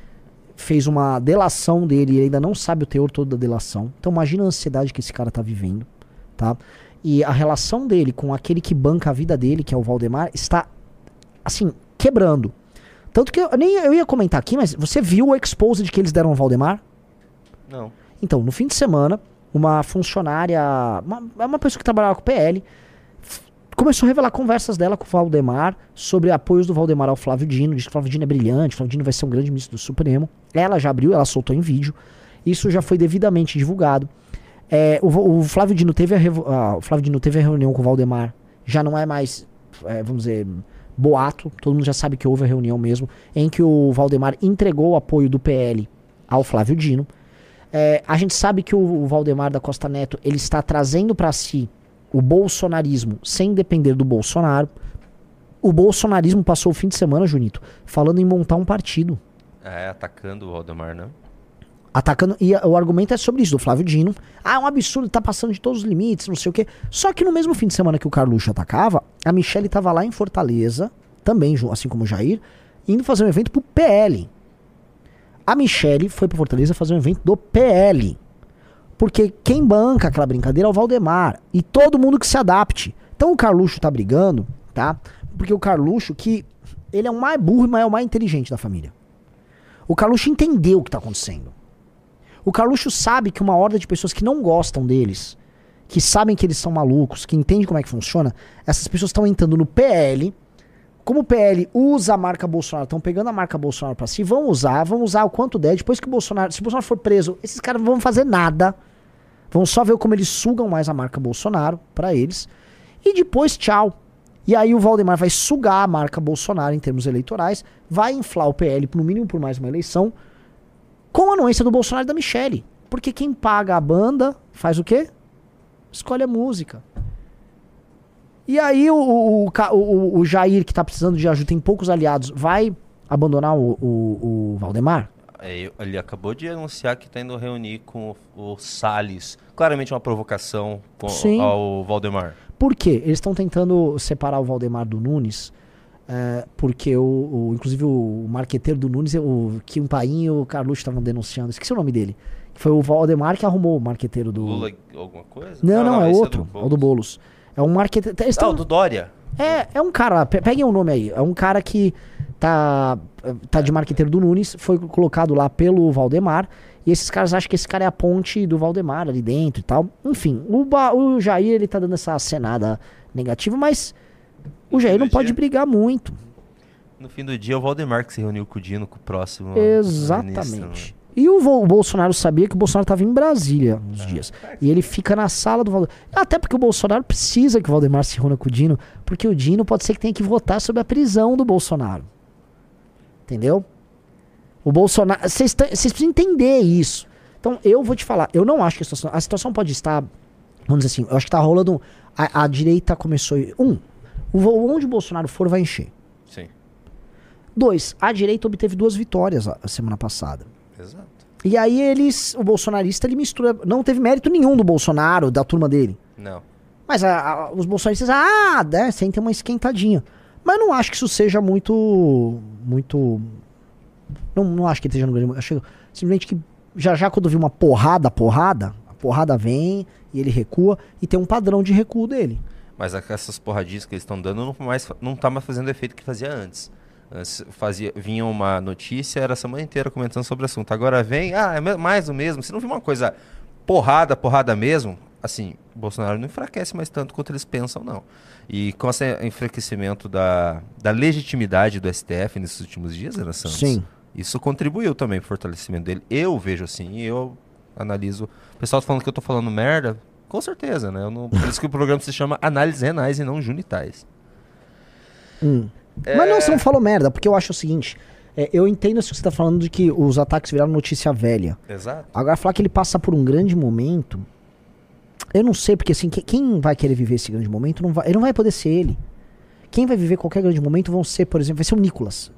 fez uma delação dele e ele ainda não sabe o teor todo da delação. Então imagina a ansiedade que esse cara tá vivendo, tá? E a relação dele com aquele que banca a vida dele, que é o Valdemar, está assim, quebrando. Tanto que eu nem eu ia comentar aqui, mas você viu o exposed que eles deram ao Valdemar? Não. Então, no fim de semana, uma funcionária, uma, uma pessoa que trabalhava com o PL, começou a revelar conversas dela com o Valdemar sobre apoios do Valdemar ao Flávio Dino. Diz que o Flávio Dino é brilhante, o Flávio Dino vai ser um grande ministro do Supremo. Ela já abriu, ela soltou em vídeo. Isso já foi devidamente divulgado. É, o, o Flávio Dino teve a, ah, Flávio Dino teve a reunião com o Valdemar. Já não é mais, é, vamos dizer, boato. Todo mundo já sabe que houve a reunião mesmo, em que o Valdemar entregou o apoio do PL ao Flávio Dino. É, a gente sabe que o, o Valdemar da Costa Neto ele está trazendo para si o bolsonarismo sem depender do Bolsonaro. O bolsonarismo passou o fim de semana, Junito, falando em montar um partido. É, atacando o Valdemar, né? Atacando. E o argumento é sobre isso, do Flávio Dino. Ah, é um absurdo, tá passando de todos os limites, não sei o quê. Só que no mesmo fim de semana que o Carluxo atacava, a Michelle tava lá em Fortaleza, também, assim como o Jair, indo fazer um evento pro PL. A Michelle foi pra Fortaleza fazer um evento do PL. Porque quem banca aquela brincadeira é o Valdemar. E todo mundo que se adapte. Então o Carluxo tá brigando, tá? Porque o Carluxo, que ele é o mais burro, mas é o mais inteligente da família. O Carluxo entendeu o que tá acontecendo. O Carluxo sabe que uma horda de pessoas que não gostam deles, que sabem que eles são malucos, que entendem como é que funciona, essas pessoas estão entrando no PL. Como o PL usa a marca Bolsonaro, estão pegando a marca Bolsonaro pra si, vão usar, vão usar o quanto der. Depois que o Bolsonaro, se o Bolsonaro for preso, esses caras não vão fazer nada. Vão só ver como eles sugam mais a marca Bolsonaro pra eles. E depois, tchau. E aí o Valdemar vai sugar a marca Bolsonaro em termos eleitorais, vai inflar o PL no mínimo por mais uma eleição, com a anuência do Bolsonaro e da Michelle. Porque quem paga a banda faz o quê? Escolhe a música. E aí o, o, o o- Jair, que tá precisando de ajuda, tem poucos aliados, vai abandonar o, o, o Valdemar? É, ele acabou de anunciar que está indo reunir com o, o Salles. Claramente uma provocação com, ao Valdemar. Por quê? Eles estão tentando separar o Valdemar do Nunes, é, porque o, o- inclusive o marqueteiro do Nunes, o Kim Paim e o Carluxo estavam denunciando. Esqueci o nome dele. Foi o Valdemar que arrumou o marqueteiro do. Lula alguma coisa? Não, não, é esse outro. É, o do Boulos. É um marqueteiro. Ah, tão- o do Dória. É, é um cara, pe- peguem o nome aí. É um cara que tá, tá de marqueteiro do Nunes, foi colocado lá pelo Valdemar. E esses caras acham que esse cara é a ponte do Valdemar ali dentro e tal. Enfim, o, Ba- o Jair ele tá dando essa acenada negativa, mas o Jair não pode dia. brigar muito. No fim do dia, é o Valdemar que se reuniu com o Dino, com o próximo. ministro, Exatamente. E o, o Bolsonaro sabia que o Bolsonaro estava em Brasília uns dias. E ele fica na sala do Valdemar. Até porque o Bolsonaro precisa que o Valdemar se reúna com o Dino, porque o Dino pode ser que tenha que votar sobre a prisão do Bolsonaro. Entendeu? O Bolsonaro. Vocês precisam entender isso. Então, eu vou te falar, eu não acho que a situação. A situação pode estar. Vamos dizer assim, eu acho que tá rolando. A, a direita começou. Um, onde o Bolsonaro for vai encher. Sim, Dois, a direita obteve duas vitórias a- a semana passada. exato. E aí eles, o bolsonarista, ele mistura, não teve mérito nenhum do Bolsonaro, da turma dele. Não. Mas a- a- os bolsonaristas, ah, né, sentem uma esquentadinha. Mas não acho que isso seja muito, muito, não, não acho que esteja no grande, acho simplesmente que já já quando vi uma porrada, porrada, a porrada vem e ele recua e tem um padrão de recuo dele. Mas essas porradinhas que eles estão dando não, mais, não tá mais fazendo o efeito que fazia antes. Antes fazia, vinha uma notícia, era a semana inteira comentando sobre o assunto. Agora vem, ah, é mais do mesmo. Se não vir uma coisa porrada, porrada mesmo, assim, o Bolsonaro não enfraquece mais tanto quanto eles pensam, não. E com esse enfraquecimento da, da legitimidade do STF nesses últimos dias, Ana Santos, Sim. isso contribuiu também para o fortalecimento dele. Eu vejo assim, eu analiso. O pessoal tá falando que eu tô falando merda, com certeza, né? Eu não- por isso que o programa se chama Análises Renais e não Junitais. Hum. Mas não, você não falou merda, porque eu acho o seguinte, é, eu entendo que você tá falando de que os ataques viraram notícia velha. Exato. Agora, falar que ele passa por um grande momento. Eu não sei, porque assim, que- quem vai querer viver esse grande momento, não vai, ele não vai poder ser ele. Quem vai viver qualquer grande momento vão ser, por exemplo, vai ser o Nicolas.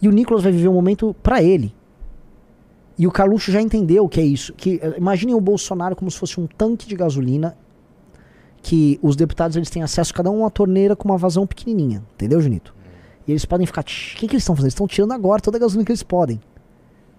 E o Nicolas vai viver um momento pra ele. E o Carluxo já entendeu o que é isso. Que, eh, imaginem o Bolsonaro como se fosse um tanque de gasolina que os deputados eles têm acesso cada um a uma torneira com uma vazão pequenininha, entendeu, Junito? E eles podem ficar, o que, que eles estão fazendo? Eles estão tirando agora toda a gasolina que eles podem.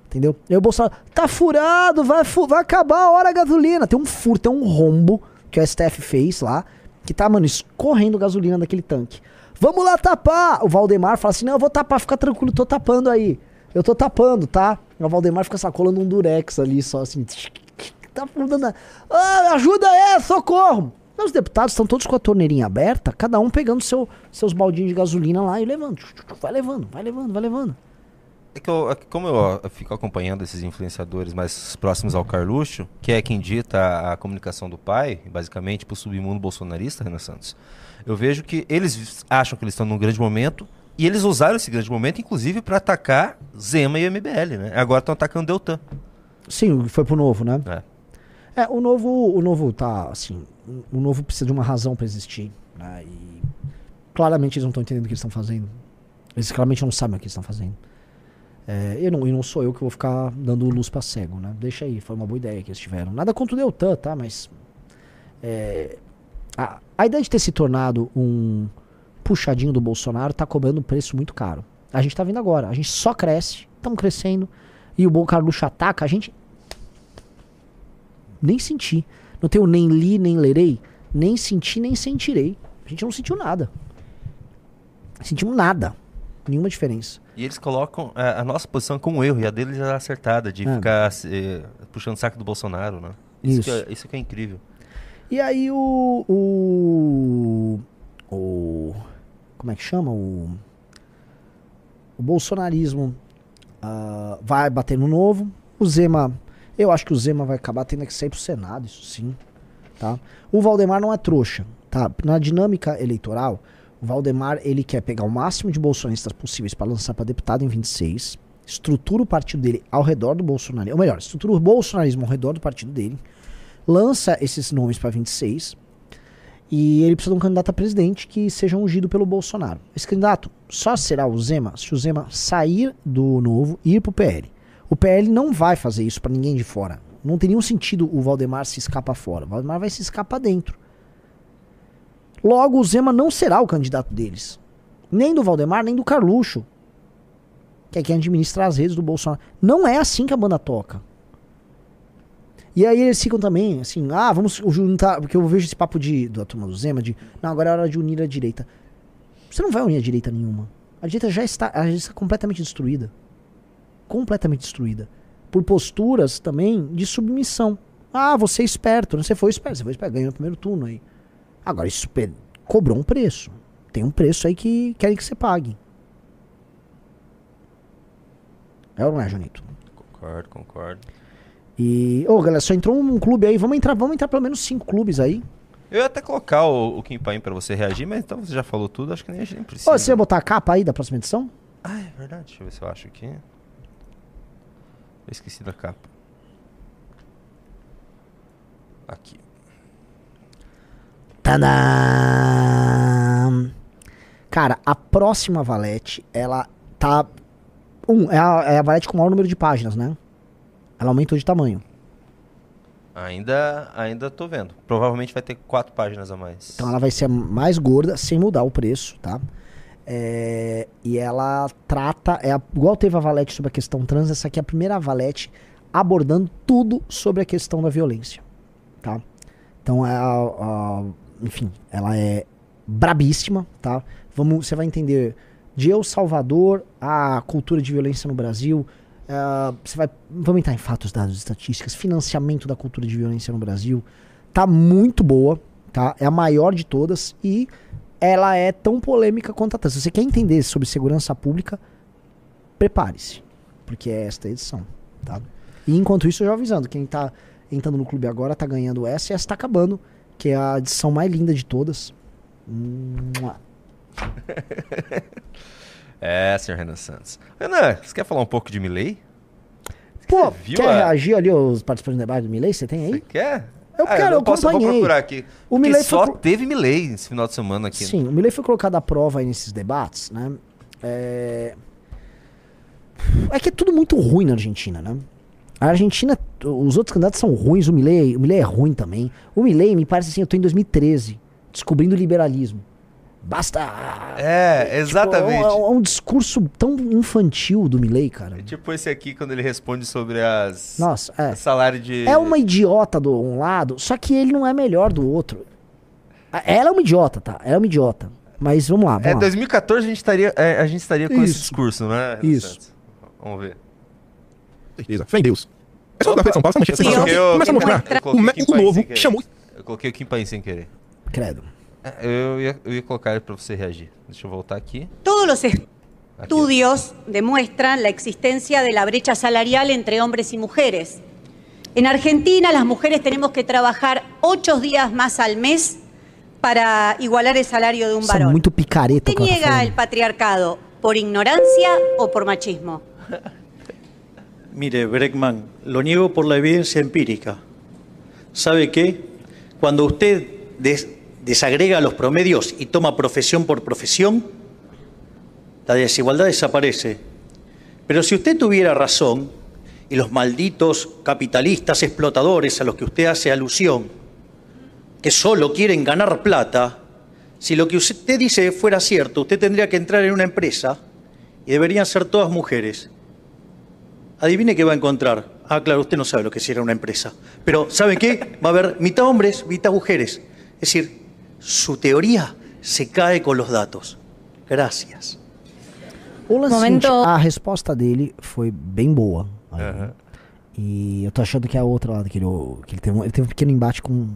Entendeu? E aí o Bolsonaro, tá furado, vai, fu vai acabar a hora a gasolina. Tem um furo, tem um rombo que o STF fez lá, que tá, mano, escorrendo gasolina daquele tanque. Vamos lá tapar! O Valdemar fala assim: não, eu vou tapar, fica tranquilo, tô tapando aí. Eu tô tapando, tá? O Valdemar fica sacolando um durex ali, só assim. Tá dando. Ah, ajuda aí, socorro! Os deputados estão todos com a torneirinha aberta, cada um pegando seu, seus baldinhos de gasolina lá e levando. Vai levando, vai levando, vai levando. É que eu, é como eu, eu, fico acompanhando esses influenciadores mais próximos ao Carluxo, que é quem dita a, a comunicação do pai, basicamente, para o submundo bolsonarista, Renan Santos, eu vejo que eles acham que eles estão num grande momento e eles usaram esse grande momento, inclusive, para atacar Zema e MBL, né? Agora estão atacando Deltan. Sim, foi pro novo, né? É. é. o novo, o novo tá assim, o novo precisa de uma razão para existir, né? E claramente eles não estão entendendo o que eles estão fazendo. Eles claramente não sabem o que eles estão fazendo. É, e, não, e não sou eu que vou ficar dando luz para cego, né? Deixa aí, foi uma boa ideia que eles tiveram. Nada contra o Deltan, tá? Mas. É, a, a ideia de ter se tornado um puxadinho do Bolsonaro tá cobrando um preço muito caro. A gente tá vendo agora, a gente só cresce, estamos crescendo, e o Bom Carluxo ataca, a gente. Nem senti. Não tenho nem li, nem lerei, nem senti, nem sentirei. A gente não sentiu nada. Sentimos nada. Nenhuma diferença. E eles colocam a, a nossa posição como erro e a deles é acertada, de é. ficar eh, puxando o saco do Bolsonaro, né? Isso. Isso, que é, isso que é incrível. E aí o, o. O. Como é que chama? O. O bolsonarismo uh, vai bater no novo. O Zema. Eu acho que o Zema vai acabar tendo que sair pro Senado, isso sim. Tá? O Valdemar não é trouxa. Tá? Na dinâmica eleitoral, o Valdemar, ele quer pegar o máximo de bolsonaristas possíveis para lançar para deputado em 26, estrutura o partido dele ao redor do bolsonarismo, ou melhor, estrutura o bolsonarismo ao redor do partido dele, lança esses nomes para 26 e ele precisa de um candidato a presidente que seja ungido pelo Bolsonaro. Esse candidato só será o Zema se o Zema sair do novo e ir pro PL. O PL não vai fazer isso para ninguém de fora. Não tem nenhum sentido o Valdemar se escapar fora. O Valdemar vai se escapar dentro. Logo, o Zema não será o candidato deles. Nem do Valdemar, nem do Carluxo. Que é quem administra as redes do Bolsonaro. Não é assim que a banda toca. E aí eles ficam também, assim, ah, vamos juntar. Porque eu vejo esse papo de, da turma do Zema de. Não, agora é hora de unir a direita. Você não vai unir a direita nenhuma. A direita já está, já está completamente destruída. Completamente destruída. Por posturas também de submissão. Ah, você é esperto. Você foi esperto. Você foi esperto. Ganhou no primeiro turno aí. Agora, isso cobrou um preço. Tem um preço aí que querem que você pague. É ou não é, Junito? Concordo, concordo. E, ô, oh, galera, só entrou um clube aí. Vamos entrar, vamos entrar pelo menos cinco clubes aí. Eu ia até colocar o, o Kim Paim pra você reagir, mas então você já falou tudo, acho que nem a gente precisa. Ô, você ia botar a capa aí da próxima edição? Ah, é verdade. Deixa eu ver se eu acho aqui. Eu esqueci da capa. Aqui. Tadam! Cara, a próxima Valete, ela tá. Um, é a, é a Valete com o maior número de páginas, né? Ela aumentou de tamanho. Ainda, ainda tô vendo. Provavelmente vai ter quatro páginas a mais. Então ela vai ser mais gorda, sem mudar o preço, tá? É, e ela trata, é a, igual teve a Valete sobre a questão trans, essa aqui é a primeira Valete abordando tudo sobre a questão da violência, tá? Então é a, a enfim, ela é brabíssima, tá? Vamos, você vai entender de El Salvador a cultura de violência no Brasil. Uh, você vai, vamos entrar em fatos, dados, estatísticas, financiamento da cultura de violência no Brasil. Tá muito boa, tá? É a maior de todas e ela é tão polêmica quanto a trans. Se você quer entender sobre segurança pública, prepare-se, porque é esta edição, tá? E enquanto isso, eu já avisando, quem tá entrando no clube agora tá ganhando essa e essa tá acabando que é a edição mais linda de todas. [laughs] é, senhor Renan Santos. Renan, você quer falar um pouco de Milley? Pô, quer a... reagir ali os participantes do debate do Milley? Você tem aí? Você quer? Eu ah, eu, eu posso, acompanhei. Vou procurar aqui. O Milley só teve Milley esse final de semana aqui. Sim, o Milley foi colocado à prova aí nesses debates, né? É... é que é tudo muito ruim na Argentina, né? A Argentina, os outros candidatos são ruins, o Milley, o Milley é ruim também. O Milley me parece assim, eu tô em 2013, descobrindo o liberalismo. Basta. É, Tipo, exatamente. é, um, é um discurso tão infantil do Milley, cara. Tipo esse aqui, quando ele responde sobre as... Nossa, é. Salário de... É uma idiota do um lado, só que ele não é melhor do outro. Ela é uma idiota, tá? Ela é uma idiota. Mas vamos lá, vamos É, lá. 2014 a gente estaria, é, a gente estaria com esse Isso. discurso, né? Isso. Santos? Vamos ver. certeza. Fé em Deus. É só da São Paulo, essa coloquei o- Começa a mostrar eu o, novo chamou Eu coloquei o Kim Paim sem querer. Credo. Eu ia, eu ia colocar ele pra você reagir. Deixa eu voltar aqui. Todos los Aqui. estudios demuestran la existencia de la brecha salarial entre hombres y mujeres. En Argentina, las mujeres tenemos que trabajar ocho días más al mes para igualar el salario de un varón. muito picareta ¿Qué niega el patriarcado? ¿Por ignorancia o por machismo? [laughs] Mire, Breckman, lo niego por la evidencia empírica. ¿Sabe qué? Cuando usted des- desagrega los promedios y toma profesión por profesión, la desigualdad desaparece. Pero si usted tuviera razón, y los malditos capitalistas explotadores a los que usted hace alusión, que solo quieren ganar plata, si lo que usted dice fuera cierto, usted tendría que entrar en una empresa y deberían ser todas mujeres. Adivine qué va a encontrar. Ah, claro, usted no sabe lo que es una empresa. Pero, ¿sabe qué? Va a haber mitad hombres, mitad mujeres. Es decir, su teoría se cae con los datos. Gracias. O lance Momento- seguinte, a resposta dele foi bem boa. Aham. E eu tô achando que é a outra lá, que ele, que ele, teve, um, ele teve um pequeno embate com,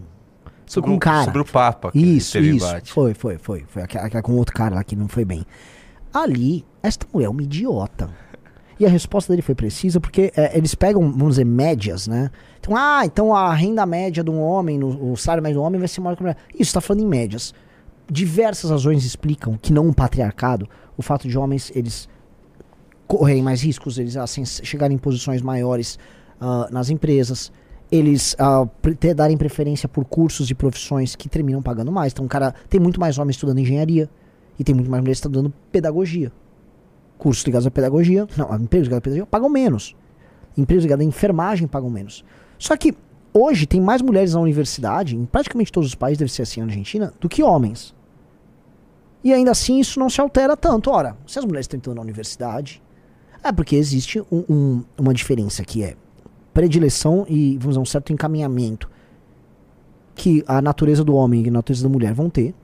Sobre, com um o- cara. sobre o Papa. que Isso, teve isso. embate. Foi, foi, foi. Foi aquela, aquela com outro cara lá que não foi bem. Ali, esta mulher é uma idiota. E a resposta dele foi precisa porque é, eles pegam, vamos dizer, médias, né? Então, ah, então a renda média de um homem, no, o salário médio do homem vai ser maior que a mulher. Isso, tá falando em médias. Diversas razões explicam que não um patriarcado, o fato de homens, eles correrem mais riscos, eles assim, chegarem em posições maiores ah, nas empresas, eles ah, pre- darem preferência por cursos e profissões que terminam pagando mais. Então, o cara tem muito mais homens estudando engenharia e tem muito mais mulheres estudando pedagogia. Cursos ligados à pedagogia, não, empregos ligados à pedagogia pagam menos. Empregos ligados à enfermagem pagam menos. Só que hoje tem mais mulheres na universidade, em praticamente todos os países, deve ser assim na Argentina, do que homens. E ainda assim isso não se altera tanto. Ora, se as mulheres estão entrando na universidade, é porque existe um- um- uma diferença que é predileção e, vamos dizer, um certo encaminhamento que a natureza do homem e a natureza da mulher vão ter.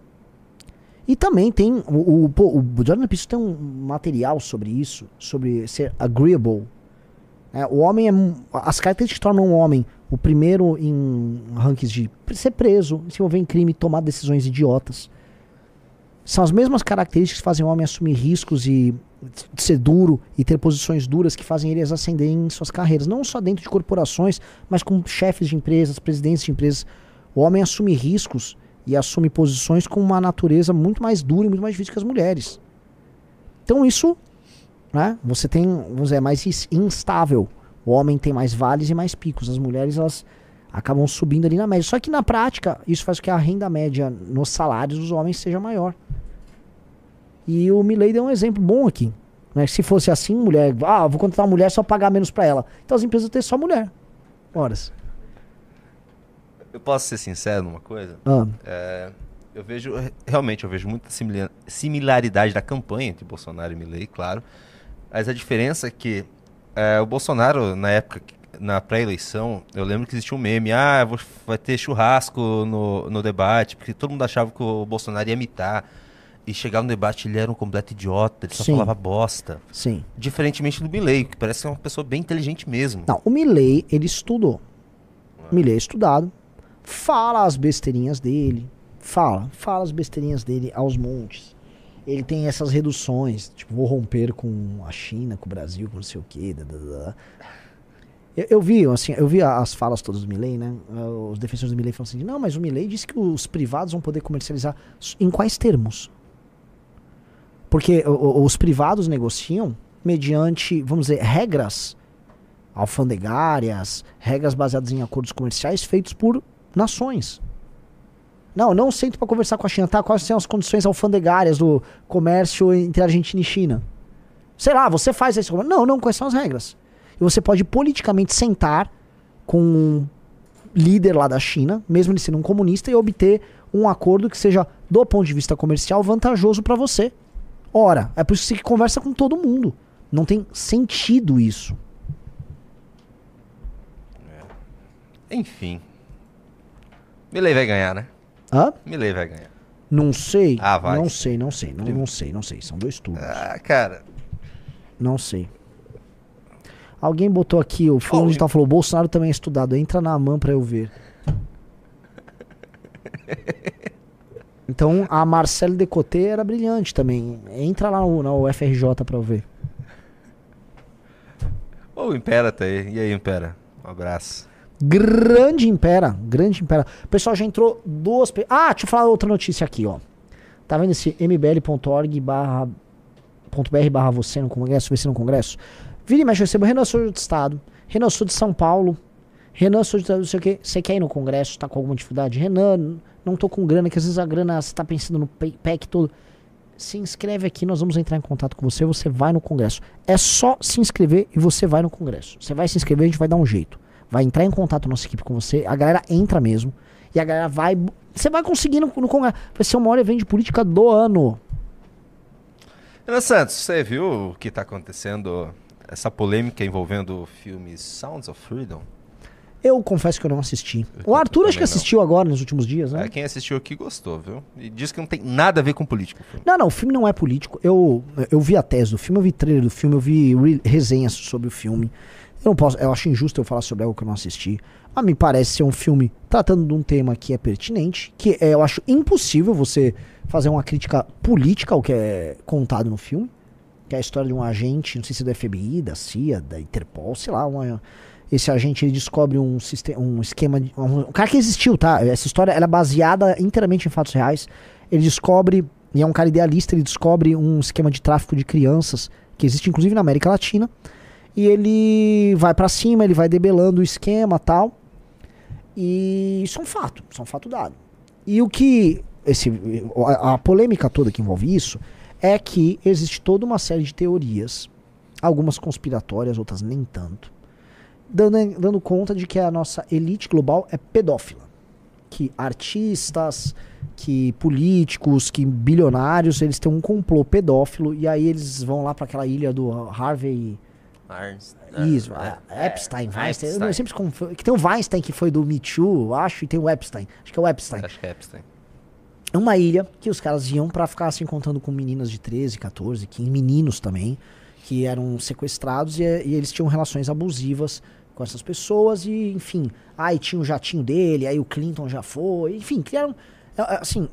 E também tem, o, o, o Jordan Peterson tem um material sobre isso, sobre ser agreeable. né? o homem é, as características que tornam um homem o primeiro em rankings de ser preso, se envolver em crime, tomar decisões idiotas. São as mesmas características que fazem o homem assumir riscos e ser duro e ter posições duras que fazem eles ascenderem em suas carreiras. Não só dentro de corporações, mas com chefes de empresas, presidentes de empresas. O homem assume riscos e assume posições com uma natureza muito mais dura e muito mais difícil que as mulheres. Então isso, né, você tem, vamos dizer, é mais is- instável. O homem tem mais vales e mais picos. As mulheres, elas acabam subindo ali na média. Só que na prática, isso faz com que a renda média nos salários dos homens seja maior. E o Milley deu um exemplo bom aqui. Né? Se fosse assim, mulher, ah, vou contratar uma mulher só pagar menos pra ela. Então as empresas têm só mulher. Horas. Eu posso ser sincero numa coisa? Ah, É, eu vejo, realmente, eu vejo muita simila- similaridade da campanha entre Bolsonaro e Milley, claro. Mas a diferença é que é, o Bolsonaro, na época, na pré-eleição, eu lembro que existia um meme, ah, vou- vai ter churrasco no, no debate, porque todo mundo achava que o Bolsonaro ia imitar. E chegar no debate, ele era um completo idiota, ele só Sim. falava bosta. sim. Diferentemente do Milley, que parece ser uma pessoa bem inteligente mesmo. Não, o Milley, ele estudou. O Milley é estudado. Fala as besteirinhas dele. Fala. Fala as besteirinhas dele aos montes. Ele tem essas reduções. Tipo, vou romper com a China, com o Brasil, com não sei o quê. da, da, da. Eu, eu vi, assim, eu vi as falas todas do Milley, né? Os defensores do Milley falam assim, não, mas o Milley disse que os privados vão poder comercializar. Em quais termos? Porque os privados negociam mediante, vamos dizer, regras alfandegárias, regras baseadas em acordos comerciais feitos por nações. Não, não sento para conversar com a China, tá? Quais são as condições alfandegárias do comércio entre Argentina e China? Sei lá, você faz isso. Não, não, quais são as regras? E você pode politicamente sentar com um líder lá da China, mesmo ele sendo um comunista, e obter um acordo que seja, do ponto de vista comercial, vantajoso para você. Ora, é por isso que você conversa com todo mundo. Não tem sentido isso. Enfim. Milley vai ganhar, né? Hã? Milley vai ganhar. Não sei. Ah, vai. Não sei, não sei. Não, não sei, não sei. São dois turnos. Ah, cara. Não sei. Alguém botou aqui, o fulano de tal falou, Bolsonaro também é estudado. Entra na AMAN pra eu ver. [laughs] Então a Marcele Decoté era brilhante também. Entra lá no, na UFRJ pra eu ver. Ô, o Impera tá aí. E aí, Impera? Um abraço. Grande Impera, grande Impera. Pessoal já entrou duas. pe- Ah, deixa eu falar outra notícia aqui, ó. Tá vendo esse mbl.org barra .br barra você no congresso, você no congresso? Vira e mexe, eu recebo Renan Souza de Estado, Renan sou de São Paulo, Renan sou de não sei o que, você quer ir no congresso, tá com alguma dificuldade? Renan, não tô com grana, que às vezes a grana, você tá pensando no pe- PEC todo. Se inscreve aqui, nós vamos entrar em contato com você, você vai no congresso. É só se inscrever e você vai no congresso. Você vai se inscrever, a gente vai dar um jeito. Vai entrar em contato nossa equipe com você, a galera entra mesmo. E a galera vai. Você vai conseguir no, no congresso. Vai ser o maior evento de política do ano. Renan Santos, você viu o que tá acontecendo? Essa polêmica envolvendo o filme Sounds of Freedom? Eu confesso que eu não assisti. Eu O Arthur acho que também não. assistiu agora nos últimos dias, né? É, quem assistiu aqui gostou, viu? E diz que não tem nada a ver com política. Não, não, o filme não é político. Eu, eu vi a tese do filme, eu vi trailer do filme, eu vi re- resenhas sobre o filme. Eu não posso, eu acho injusto eu falar sobre algo que eu não assisti. Mas me parece ser um filme tratando de um tema que é pertinente, que é, eu acho impossível você fazer uma crítica política ao que é contado no filme. Que é a história de um agente, não sei se é do FBI, da CIA, da Interpol, sei lá, uma- esse agente ele descobre um, sistema, um esquema de, um, um cara que existiu, tá? Essa história é baseada inteiramente em fatos reais. Ele descobre, e é um cara idealista, ele descobre um esquema de tráfico de crianças que existe inclusive na América Latina. E ele vai pra cima, ele vai debelando o esquema, tal. E isso é um fato, isso é um fato dado. E o que esse a, a polêmica toda que envolve isso é que existe toda uma série de teorias, algumas conspiratórias, outras nem tanto, dando, dando conta de que a nossa elite global é pedófila. Que artistas, que políticos, que bilionários, eles têm um complô pedófilo e aí eles vão lá para aquela ilha do Harvey. Isso, é, Epstein, Weinstein. Eu sempre confundo. Que tem o Weinstein que foi do Me Too, eu acho, e tem o Epstein. Acho que é o Epstein. Acho que é Epstein. É uma ilha que os caras iam pra ficar se encontrando com meninas de 13, 14, 15, meninos também, que eram sequestrados e, e eles tinham relações abusivas com essas pessoas e, enfim, aí tinha o jatinho dele, aí o Clinton já foi, enfim, criaram, é, é, assim,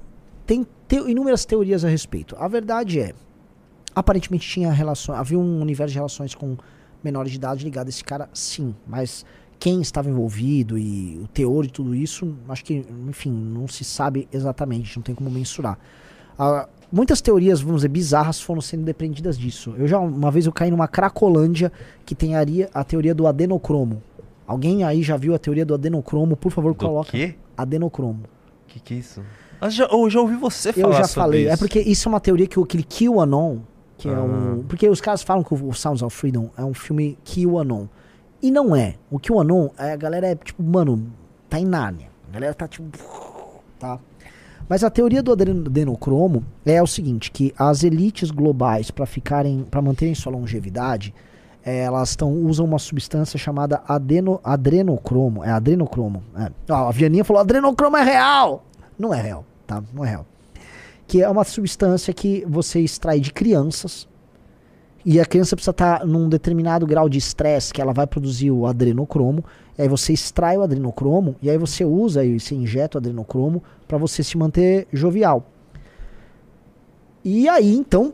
tem te- inúmeras teorias a respeito. A verdade é, aparentemente tinha relações, havia um universo de relações com menores de idade ligado a esse cara, sim, mas quem estava envolvido e o teor de tudo isso, acho que, enfim, não se sabe exatamente, não tem como mensurar. Ah, muitas teorias, vamos dizer, bizarras foram sendo dependidas disso. Eu já, uma vez eu caí numa cracolândia que tem aria- a teoria do adenocromo. Alguém aí já viu a teoria do adenocromo? Por favor, Do coloca. quê? Adenocromo. O que, que é isso? Ah, já, eu já ouvi você falar Eu já sobre falei. isso. É porque isso é uma teoria que o- aquele QAnon, que é Ah. um. Porque os caras falam que o Sounds of Freedom é um filme QAnon. E não é. O QAnon, é, a galera é tipo, mano, tá em Nárnia. A galera tá tipo. Tá? Mas a teoria do adenocromo é o seguinte, que as elites globais para ficarem, para manterem sua longevidade, eh, elas tão, usam uma substância chamada adeno, adrenocromo, é adrenocromo. É. Ó, a Vianinha falou, adrenocromo é real! Não é real, tá? Não é real. Que é uma substância que você extrai de crianças e a criança precisa estar num determinado grau de estresse que ela vai produzir o adrenocromo. E aí você extrai o adrenocromo e aí você usa e você injeta o adrenocromo para você se manter jovial. E aí então,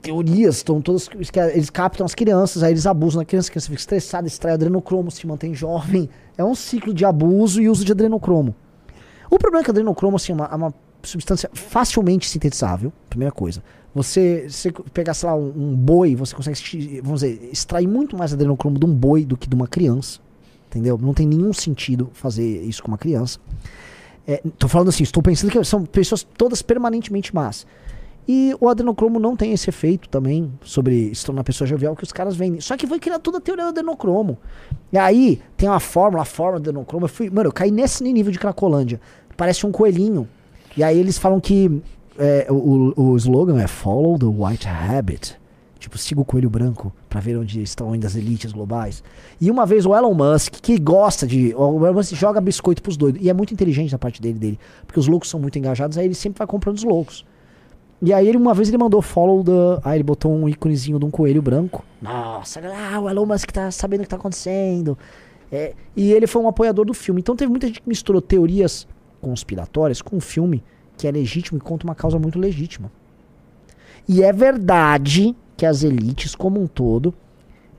teorias estão todas eles captam as crianças, aí eles abusam da criança, a criança fica estressada, extrai o adrenocromo, se mantém jovem. É um ciclo de abuso e uso de adrenocromo. O problema é que o adrenocromo assim, é uma, é uma substância facilmente sintetizável, primeira coisa. Você, se pegar, sei lá, um, um boi, você consegue, vamos dizer, extrair muito mais adrenocromo de um boi do que de uma criança. Entendeu? Não tem nenhum sentido fazer isso com uma criança. É, tô falando assim, estou pensando que são pessoas todas permanentemente más. E o adrenocromo não tem esse efeito também sobre se tornar pessoa jovial que os caras vendem. Só que foi criada toda a teoria do adrenocromo. E aí tem uma fórmula, a fórmula do adrenocromo. Eu fui, mano, eu caí nesse nível de Cracolândia. Parece um coelhinho. E aí eles falam que é, o, o slogan é Follow the White Habit. Tipo, siga o coelho branco pra ver onde estão ainda as elites globais. E uma vez o Elon Musk, que gosta de. O Elon Musk joga biscoito pros doidos. E é muito inteligente da parte dele, dele. Porque os loucos são muito engajados, aí ele sempre vai comprando os loucos. E aí ele, uma vez ele mandou follow the. Aí ele botou um íconezinho de um coelho branco. Nossa, ah, o Elon Musk tá sabendo o que tá acontecendo. É, e ele foi um apoiador do filme. Então teve muita gente que misturou teorias conspiratórias com um filme que é legítimo e conta uma causa muito legítima. E é verdade que as elites, como um todo,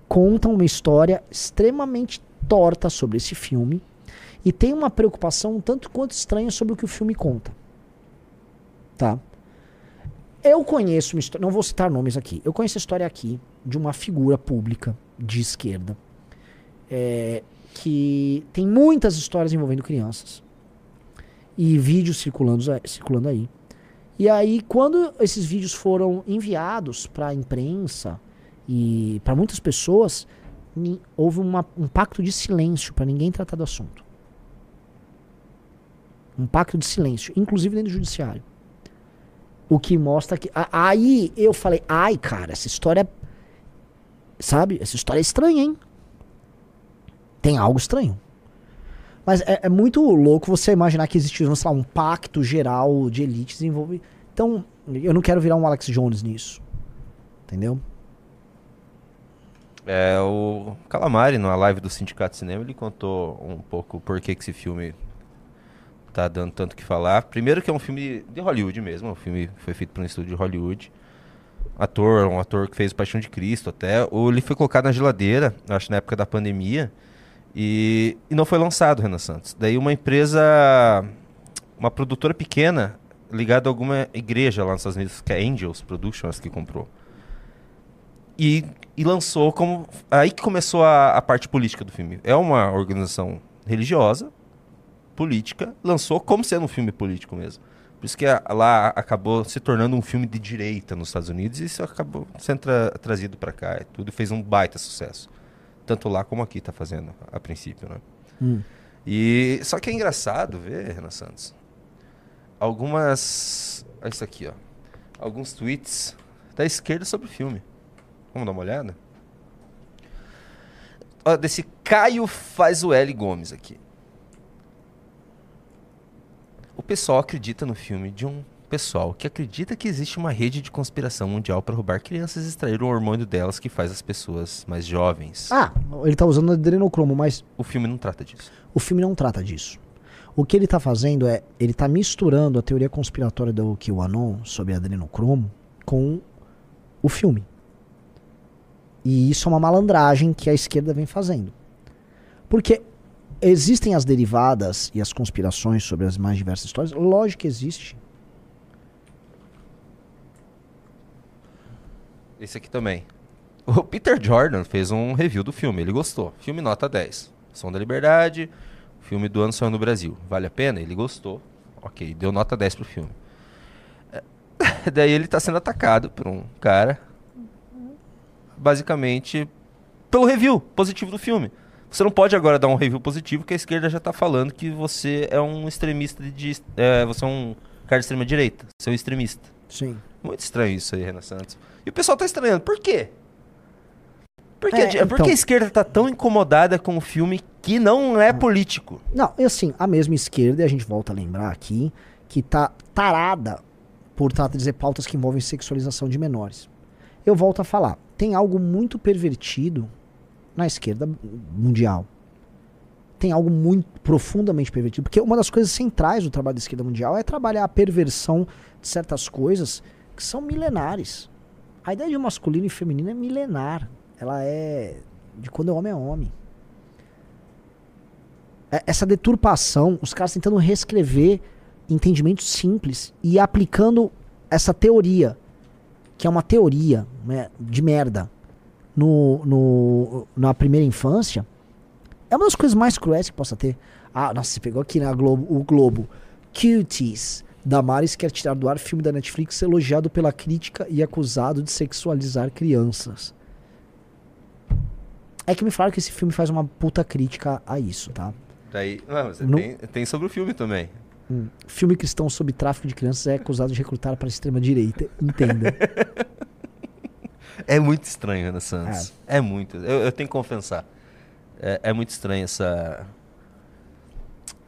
contam uma história extremamente torta sobre esse filme e tem uma preocupação um tanto quanto estranha sobre o que o filme conta. Tá? Eu conheço uma história, não vou citar nomes aqui, eu conheço a história aqui de uma figura pública de esquerda é, que tem muitas histórias envolvendo crianças e vídeos circulando, circulando aí. E aí, quando esses vídeos foram enviados para a imprensa e para muitas pessoas, houve uma, um pacto de silêncio para ninguém tratar do assunto. Um pacto de silêncio, inclusive dentro do judiciário. O que mostra que. Aí eu falei, ai, cara, essa história. Sabe? Essa história é estranha, hein? Tem algo estranho. Mas é, é, muito louco você imaginar que existe, sei lá, um pacto geral de elites envolve. Então, eu não quero virar um Alex Jones nisso. Entendeu? É, o Calamari, na live do Sindicato de Cinema, ele contou um pouco por que, que esse filme tá dando tanto que falar. Primeiro que é um filme de Hollywood mesmo, o filme foi feito por um estúdio de Hollywood. Ator, um ator que fez Paixão de Cristo até. Ele foi colocado na geladeira, acho na época da pandemia. E, e não foi lançado, Renan Santos. Daí uma empresa, uma produtora pequena, ligada a alguma igreja lá nos Estados Unidos, que é Angels Productions, que comprou. E, e lançou como. Aí que começou a, a parte política do filme. É uma organização religiosa, política, lançou como sendo um filme político mesmo. Por isso que a, lá acabou se tornando um filme de direita nos Estados Unidos e isso acabou sendo tra trazido para cá e tudo fez um baita sucesso tanto lá como aqui está fazendo, a princípio, né? Hum. E só que é engraçado ver, Renan Santos, algumas, olha isso aqui, ó, alguns tweets da esquerda sobre o filme. Vamos dar uma olhada? Ó, desse Caio faz o L Gomes aqui. O pessoal acredita no filme de um pessoal que acredita que existe uma rede de conspiração mundial para roubar crianças e extrair o hormônio delas que faz as pessoas mais jovens. Ah, ele tá usando adrenocromo, mas. O filme não trata disso. O filme não trata disso. O que ele tá fazendo é. Ele tá misturando a teoria conspiratória do QAnon sobre adrenocromo com o filme. E isso é uma malandragem que a esquerda vem fazendo. Porque existem as derivadas e as conspirações sobre as mais diversas histórias? Lógico que existe. Esse aqui também. O Peter Jordan fez um review do filme, ele gostou. Filme nota 10. Som da Liberdade, filme do ano saiu no Brasil. Vale a pena? Ele gostou. Ok, deu nota 10 pro filme. [laughs] Daí ele tá sendo atacado por um cara, basicamente, pelo review positivo do filme. Você não pode agora dar um review positivo, porque a esquerda já tá falando que você é um extremista de. É, você é um cara de extrema direita. Você é um extremista. Sim. Muito estranho isso aí, Renan Santos. E o pessoal tá estranhando. Por quê? Por, que, É, por que então- a esquerda tá tão incomodada com o filme que não é político? Não, e assim, a mesma esquerda, e a gente volta a lembrar aqui, que tá tarada por tratar de dizer pautas que envolvem sexualização de menores. Eu volto a falar, tem algo muito pervertido na esquerda mundial. Tem algo muito profundamente pervertido, porque uma das coisas centrais do trabalho da esquerda mundial é trabalhar a perversão de certas coisas que são milenares. A ideia de masculino e feminino é milenar. Ela é de quando é homem é homem. É- Essa deturpação, os caras tentando reescrever entendimentos simples e aplicando essa teoria, que é uma teoria né, de merda, no, no, na primeira infância, é uma das coisas mais cruéis que possa ter. Ah, nossa, você pegou aqui na Globo, o Globo. Cuties. Damares quer tirar do ar filme da Netflix elogiado pela crítica e acusado de sexualizar crianças. É que me falaram que esse filme faz uma puta crítica a isso, tá? Daí, não, No- tem, tem sobre o filme também. Hum. Filme cristão sobre tráfico de crianças é acusado de recrutar para a extrema-direita. Entenda. [laughs] É muito estranho, Ana Santos. É, muito. Eu, eu tenho que confessar. É, é muito estranho essa.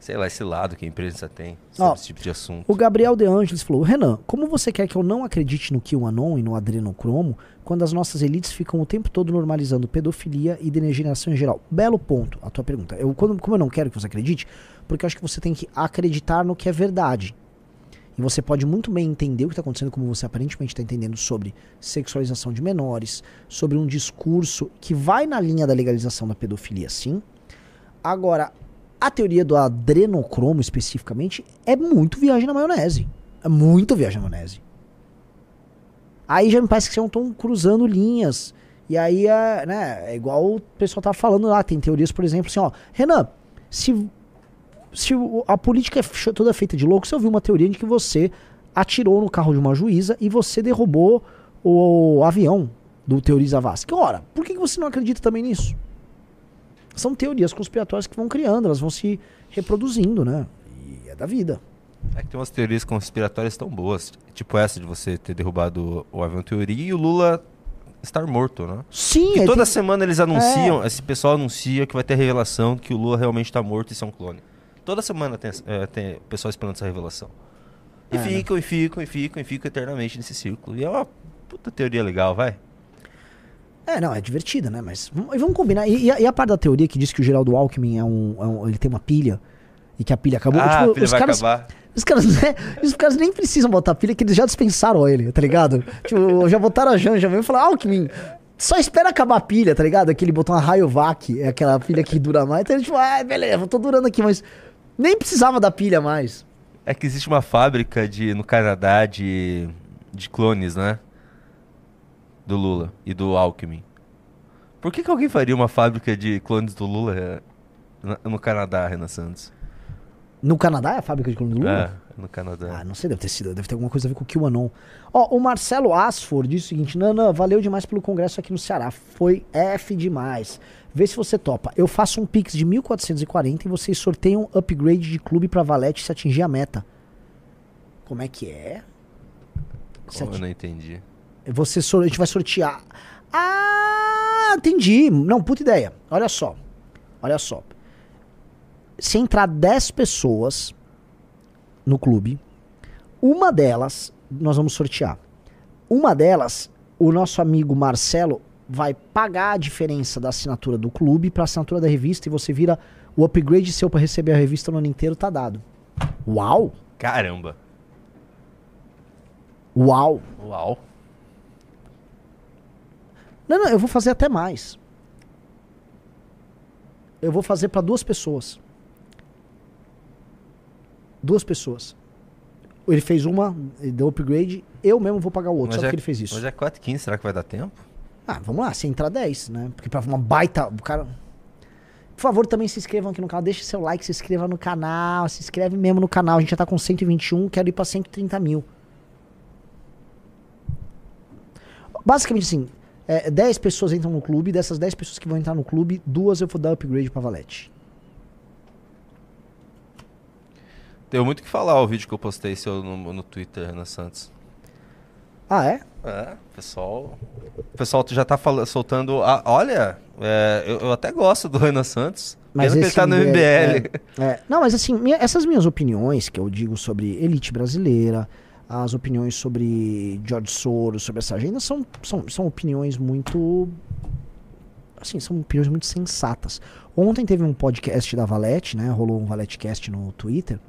Sei lá, esse lado que a imprensa tem sobre Ó, esse tipo de assunto. O Gabriel De Angelis falou: Renan, como você quer que eu não acredite no QAnon e no adrenocromo quando as nossas elites ficam o tempo todo normalizando pedofilia e degeneração em geral? Belo ponto a tua pergunta. Eu, quando- como eu não quero que você acredite, porque eu acho que você tem que acreditar no que é verdade. E você pode muito bem entender o que está acontecendo, como você aparentemente está entendendo sobre sexualização de menores, sobre um discurso que vai na linha da legalização da pedofilia, sim. Agora, a teoria do adrenocromo especificamente é muito viagem na maionese. É muito viagem na maionese. Aí já me parece que vocês estão cruzando linhas. E aí é, né, é igual o pessoal tava falando lá. Tem teorias, por exemplo, assim, ó. Renan, se, se a política é toda feita de louco, você ouviu uma teoria de que você atirou no carro de uma juíza e você derrubou o, avião do Teoriza Vasque. Ora, por que você não acredita também nisso? São teorias conspiratórias que vão criando, elas vão se reproduzindo, né? E é da vida. É que tem umas teorias conspiratórias tão boas. Tipo essa de você ter derrubado o avião teoria e o Lula estar morto, né? Sim, é, toda tem- semana eles anunciam, esse pessoal anuncia que vai ter revelação que o Lula realmente está morto e isso é um clone. Toda semana tem, é, tem o pessoal esperando essa revelação. E É, né? ficam, e ficam, e ficam, e ficam eternamente nesse círculo. E é uma puta teoria legal, vai. É, não, é divertida, né? Mas vamos, e vamos combinar. E, e a, e a parte da teoria que diz que o Geraldo Alckmin é um, é um- Ele tem uma pilha e que a pilha acabou. ah, Tipo, a pilha os vai caras, acabar. Os caras, [laughs] né, os caras nem precisam botar pilha, que eles já dispensaram ele, tá ligado? tipo, já botaram a Janja mesmo e falaram, Alckmin, só espera acabar a pilha, tá ligado? Aquele botão a Rayovac, é aquela pilha que dura mais. Então ele, tipo, ah, beleza, eu tô durando aqui, mas nem precisava da pilha mais. É que existe uma fábrica de, no Canadá de, de clones, né? Do Lula e do Alckmin. Por que, que alguém faria uma fábrica de clones do Lula é, no Canadá, Renan Santos? No Canadá é a fábrica de clone do Lula? É, no Canadá. Ah, não sei, deve ter sido, deve ter alguma coisa a ver com o QAnon. Ó, o Marcelo Asford disse o seguinte: Nana, valeu demais pelo congresso aqui no Ceará. Foi F demais. Vê se você topa. Eu faço um Pix de 1440 e vocês sorteiam upgrade de clube pra Valete se atingir a meta. Como é que é? Se eu ati- não entendi. Você a gente vai sortear. Ah, entendi. Não, puta ideia. Olha só. Olha só. Se entrar 10 pessoas no clube, uma delas nós vamos sortear. Uma delas, o nosso amigo Marcelo vai pagar a diferença da assinatura do clube para assinatura da revista e você vira o upgrade seu para receber a revista no ano inteiro tá dado. Uau! Caramba. Uau! Uau. Não, não, eu vou fazer até mais. Eu vou fazer para duas pessoas. Duas pessoas. Ele fez uma, ele deu upgrade, eu mesmo vou pagar o outro, só é, porque ele fez isso. Mas é 4h15, será que vai dar tempo? Ah, vamos lá, se entrar 10, né? Porque pra uma baita. O cara. Por favor, também se inscrevam aqui no canal. Deixe seu like, se inscreva no canal. Se inscreve mesmo no canal. A gente já tá com 121, quero ir pra 130 mil. Basicamente assim, é, 10 pessoas entram no clube. Dessas 10 pessoas que vão entrar no clube, duas eu vou dar upgrade pra Valete. Deu muito o que falar o vídeo que eu postei seu no, no Twitter, Renan Santos. Ah, é? É, pessoal. O pessoal já tá falando, soltando. a- olha, é, eu, eu até gosto do Renan Santos. Mas ele tá no MBL, MBL. É, é. Não, mas assim, minha- essas minhas opiniões que eu digo sobre elite brasileira, as opiniões sobre George Soros, sobre essa agenda, são, são, são opiniões muito. Assim, são opiniões muito sensatas. Ontem teve um podcast da Valete, né? Rolou um ValeteCast no Twitter.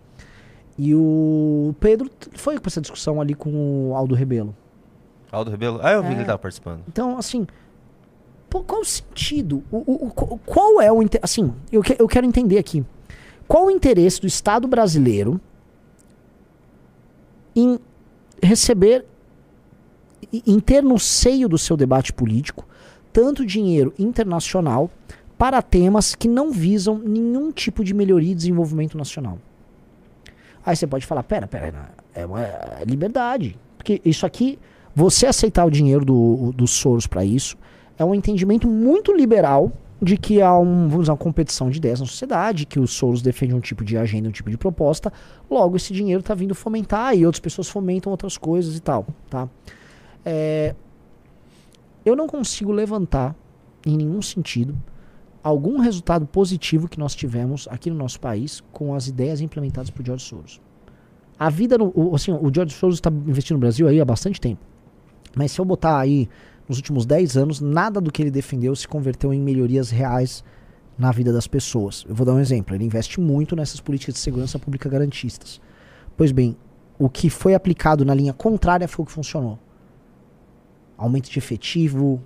E o Pedro foi pra essa discussão ali com o Aldo Rebelo. Aldo Rebelo? Ah, eu vi É. que ele tava participando. Então, assim, pô, qual o sentido? O, o- o- qual- é o. Assim, eu, que- eu quero entender aqui. Qual o interesse do Estado brasileiro em receber, em ter no seio do seu debate político, tanto dinheiro internacional para temas que não visam nenhum tipo de melhoria e desenvolvimento nacional? Aí você pode falar, pera, pera, É uma é liberdade. Porque isso aqui, você aceitar o dinheiro do, dos Soros para isso, é um entendimento muito liberal de que há um, vamos dizer, uma competição de ideias na sociedade, que os Soros defendem um tipo de agenda, um tipo de proposta, logo esse dinheiro está vindo fomentar e outras pessoas fomentam outras coisas e tal, tá? É, eu não consigo levantar em nenhum sentido algum resultado positivo que nós tivemos aqui no nosso país com as ideias implementadas por George Soros. A vida, no, o, assim, o George Soros está investindo no Brasil aí há bastante tempo. Mas se eu botar aí nos últimos 10 anos, nada do que ele defendeu se converteu em melhorias reais na vida das pessoas. Eu vou dar um exemplo. Ele investe muito nessas políticas de segurança pública garantistas. Pois bem, o que foi aplicado na linha contrária foi o que funcionou. Aumento de efetivo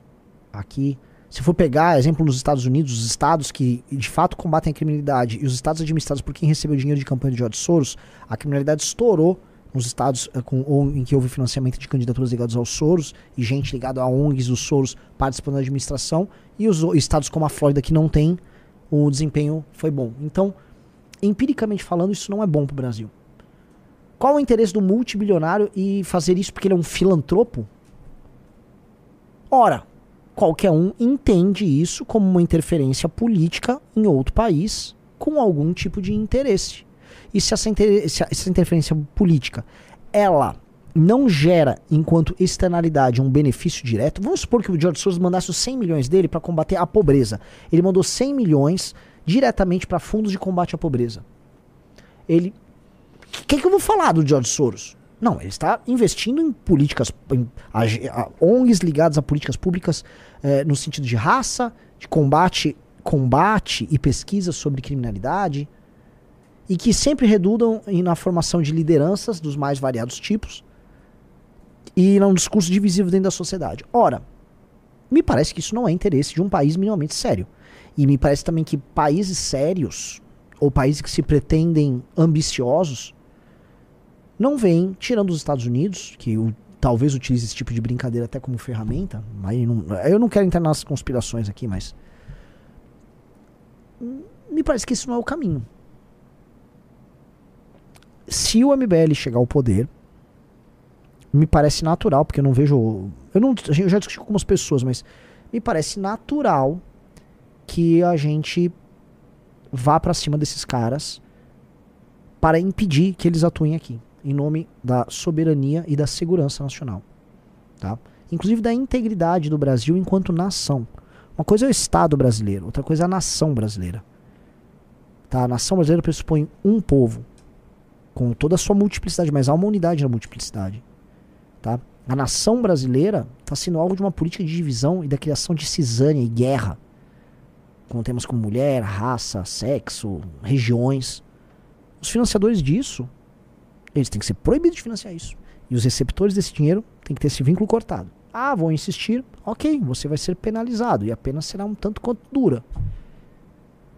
aqui, se for pegar exemplo nos Estados Unidos, os estados que de fato combatem a criminalidade e os estados administrados por quem recebeu dinheiro de campanha de George Soros, a criminalidade estourou nos estados uh, com, ou, em que houve financiamento de candidaturas ligadas aos Soros e gente ligada a ONGs dos Soros participando da administração e os estados como a Flórida que não tem, o desempenho foi bom. Então, empiricamente falando, isso não é bom para o Brasil. Qual o interesse do multibilionário e fazer isso porque ele é um filantropo? Ora, qualquer um entende isso como uma interferência política em outro país com algum tipo de interesse. E se essa, inter se essa interferência política ela não gera, enquanto externalidade, um benefício direto, vamos supor que o George Soros mandasse os 100 milhões dele para combater a pobreza. Ele mandou 100 milhões diretamente para fundos de combate à pobreza. Ele. O que, que eu vou falar do George Soros? Não, ele está investindo em políticas, em ONGs ligadas a políticas públicas eh, no sentido de raça, de combate, combate e pesquisa sobre criminalidade, e que sempre redundam na formação de lideranças dos mais variados tipos e num discurso divisivo dentro da sociedade. Ora, me parece que isso não é interesse de um país minimamente sério. E me parece também que países sérios, ou países que se pretendem ambiciosos, não vêm, tirando os Estados Unidos, que o, talvez utilize esse tipo de brincadeira até como ferramenta. Aí não, eu não quero entrar nas conspirações aqui, mas. Me parece que isso não é o caminho. Se o MBL chegar ao poder, me parece natural, porque eu não vejo. Eu, não, eu já discuti com algumas pessoas, mas me parece natural que a gente vá para cima desses caras para impedir que eles atuem aqui em nome da soberania e da segurança nacional. Tá? Inclusive da integridade do Brasil enquanto nação. Uma coisa é o Estado brasileiro, outra coisa é a nação brasileira. Tá? A nação brasileira pressupõe um povo, com toda a sua multiplicidade, mas há uma unidade na multiplicidade. Tá? A nação brasileira está sendo alvo de uma política de divisão e da criação de cisânia e guerra, com temas como mulher, raça, sexo, regiões. Os financiadores disso eles têm que ser proibidos de financiar isso. E os receptores desse dinheiro têm que ter esse vínculo cortado. Ah, vão insistir, ok, você vai ser penalizado e a pena será um tanto quanto dura.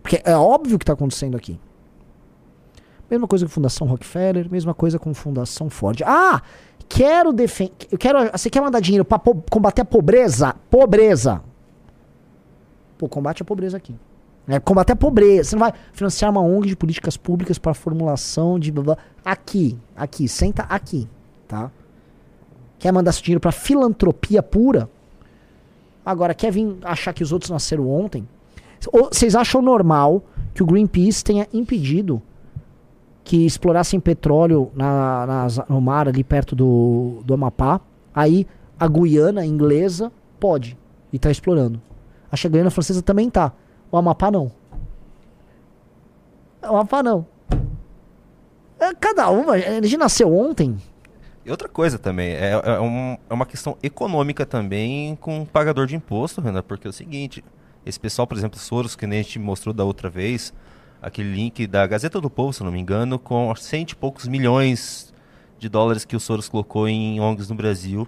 Porque é óbvio o que está acontecendo aqui. Mesma coisa com Fundação Rockefeller, mesma coisa com Fundação Ford. Ah, quero defender. Quero. Você quer mandar dinheiro para combater a pobreza? Pobreza. Pô, combate a pobreza aqui. É, combater a pobreza. Você não vai financiar uma ONG de políticas públicas para formulação de. Blá, blá. Aqui, aqui, senta aqui, tá? Quer mandar seu dinheiro para filantropia pura? Agora, quer vir achar que os outros nasceram ontem? Ou vocês acham normal que o Greenpeace tenha impedido que explorassem petróleo na, no mar ali perto do, do Amapá? Aí a Guiana inglesa pode e está explorando. A Guiana francesa também tá. O Amapá não. O Amapá não. É, cada uma. Ele nasceu ontem. E outra coisa também, é, é, um, é, uma questão econômica também com o pagador de imposto, Renan, porque é o seguinte, esse pessoal, por exemplo, Soros, que nem a gente mostrou da outra vez, aquele link da Gazeta do Povo, se não me engano, com cento e poucos milhões de dólares que o Soros colocou em ONGs no Brasil.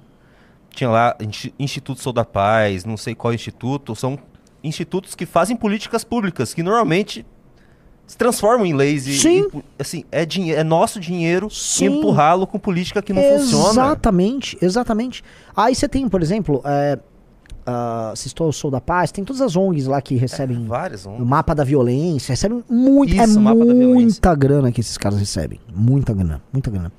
Tinha lá Instituto Sou da Paz, não sei qual instituto, são institutos que fazem políticas públicas, que normalmente se transformam em leis e, Sim. E, assim, é, é nosso dinheiro empurrá-lo com política que não exatamente, funciona. Exatamente, exatamente. Aí você tem, por exemplo, é, uh, se estou Sou da Paz, tem todas as ONGs lá que recebem é, várias ONGs. o mapa da violência, recebem muito, Isso, é muita grana que esses caras recebem, muita grana, muita grana.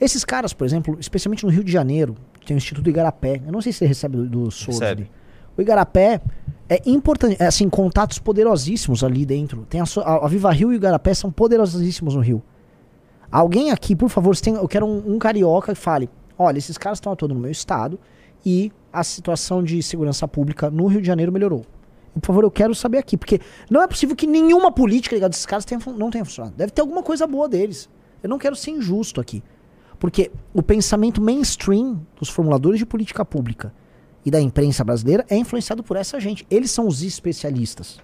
Esses caras, por exemplo, especialmente no Rio de Janeiro, tem o Instituto Igarapé. Eu não sei se ele recebe do, do Souza Recebe. O Igarapé é importante, é, assim, contatos poderosíssimos ali dentro. Tem a, a, a Viva Rio e o Igarapé são poderosíssimos no Rio. Alguém aqui, por favor, tem, eu quero um, um carioca que fale: olha, esses caras estão atuando no meu estado e a situação de segurança pública no Rio de Janeiro melhorou. Por favor, eu quero saber aqui, porque não é possível que nenhuma política ligada a esses caras tenha, não tenha funcionado. Deve ter alguma coisa boa deles. Eu não quero ser injusto aqui. Porque o pensamento mainstream dos formuladores de política pública e da imprensa brasileira é influenciado por essa gente. Eles são os especialistas.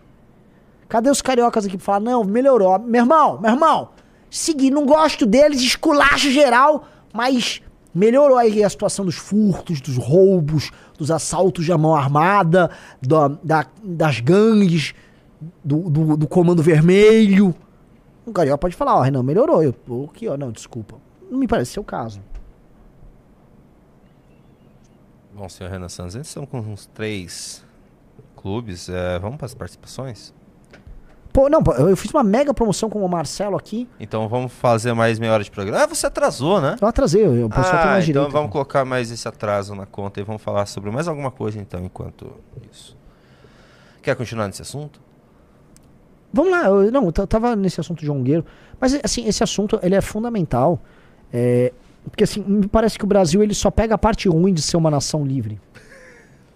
Cadê os cariocas aqui pra falar, não, melhorou. Meu irmão, meu irmão, segui, não gosto deles, esculacho geral, mas melhorou aí a situação dos furtos, dos roubos, dos assaltos de mão armada, da, da- das gangues, do, do, do comando vermelho. O carioca pode falar, ó, Renan, melhorou. Eu, tô aqui, ó, não, desculpa. Não me parece ser o caso. Bom, senhor Renan Santos, eles estão com uns três clubes. é, vamos para as participações? Pô, não, eu fiz uma mega promoção com o Marcelo aqui. Então vamos fazer mais meia hora de programa. Ah, você atrasou, né? Eu atrasei, eu- o pessoal tem Ah, mais então direito. vamos colocar mais esse atraso na conta e vamos falar sobre mais alguma coisa então, enquanto isso. Quer continuar nesse assunto? Vamos lá, eu, não, eu tava nesse assunto de Jongueiro, mas assim, esse assunto ele é fundamental, é, porque assim, me parece que o Brasil ele só pega a parte ruim de ser uma nação livre.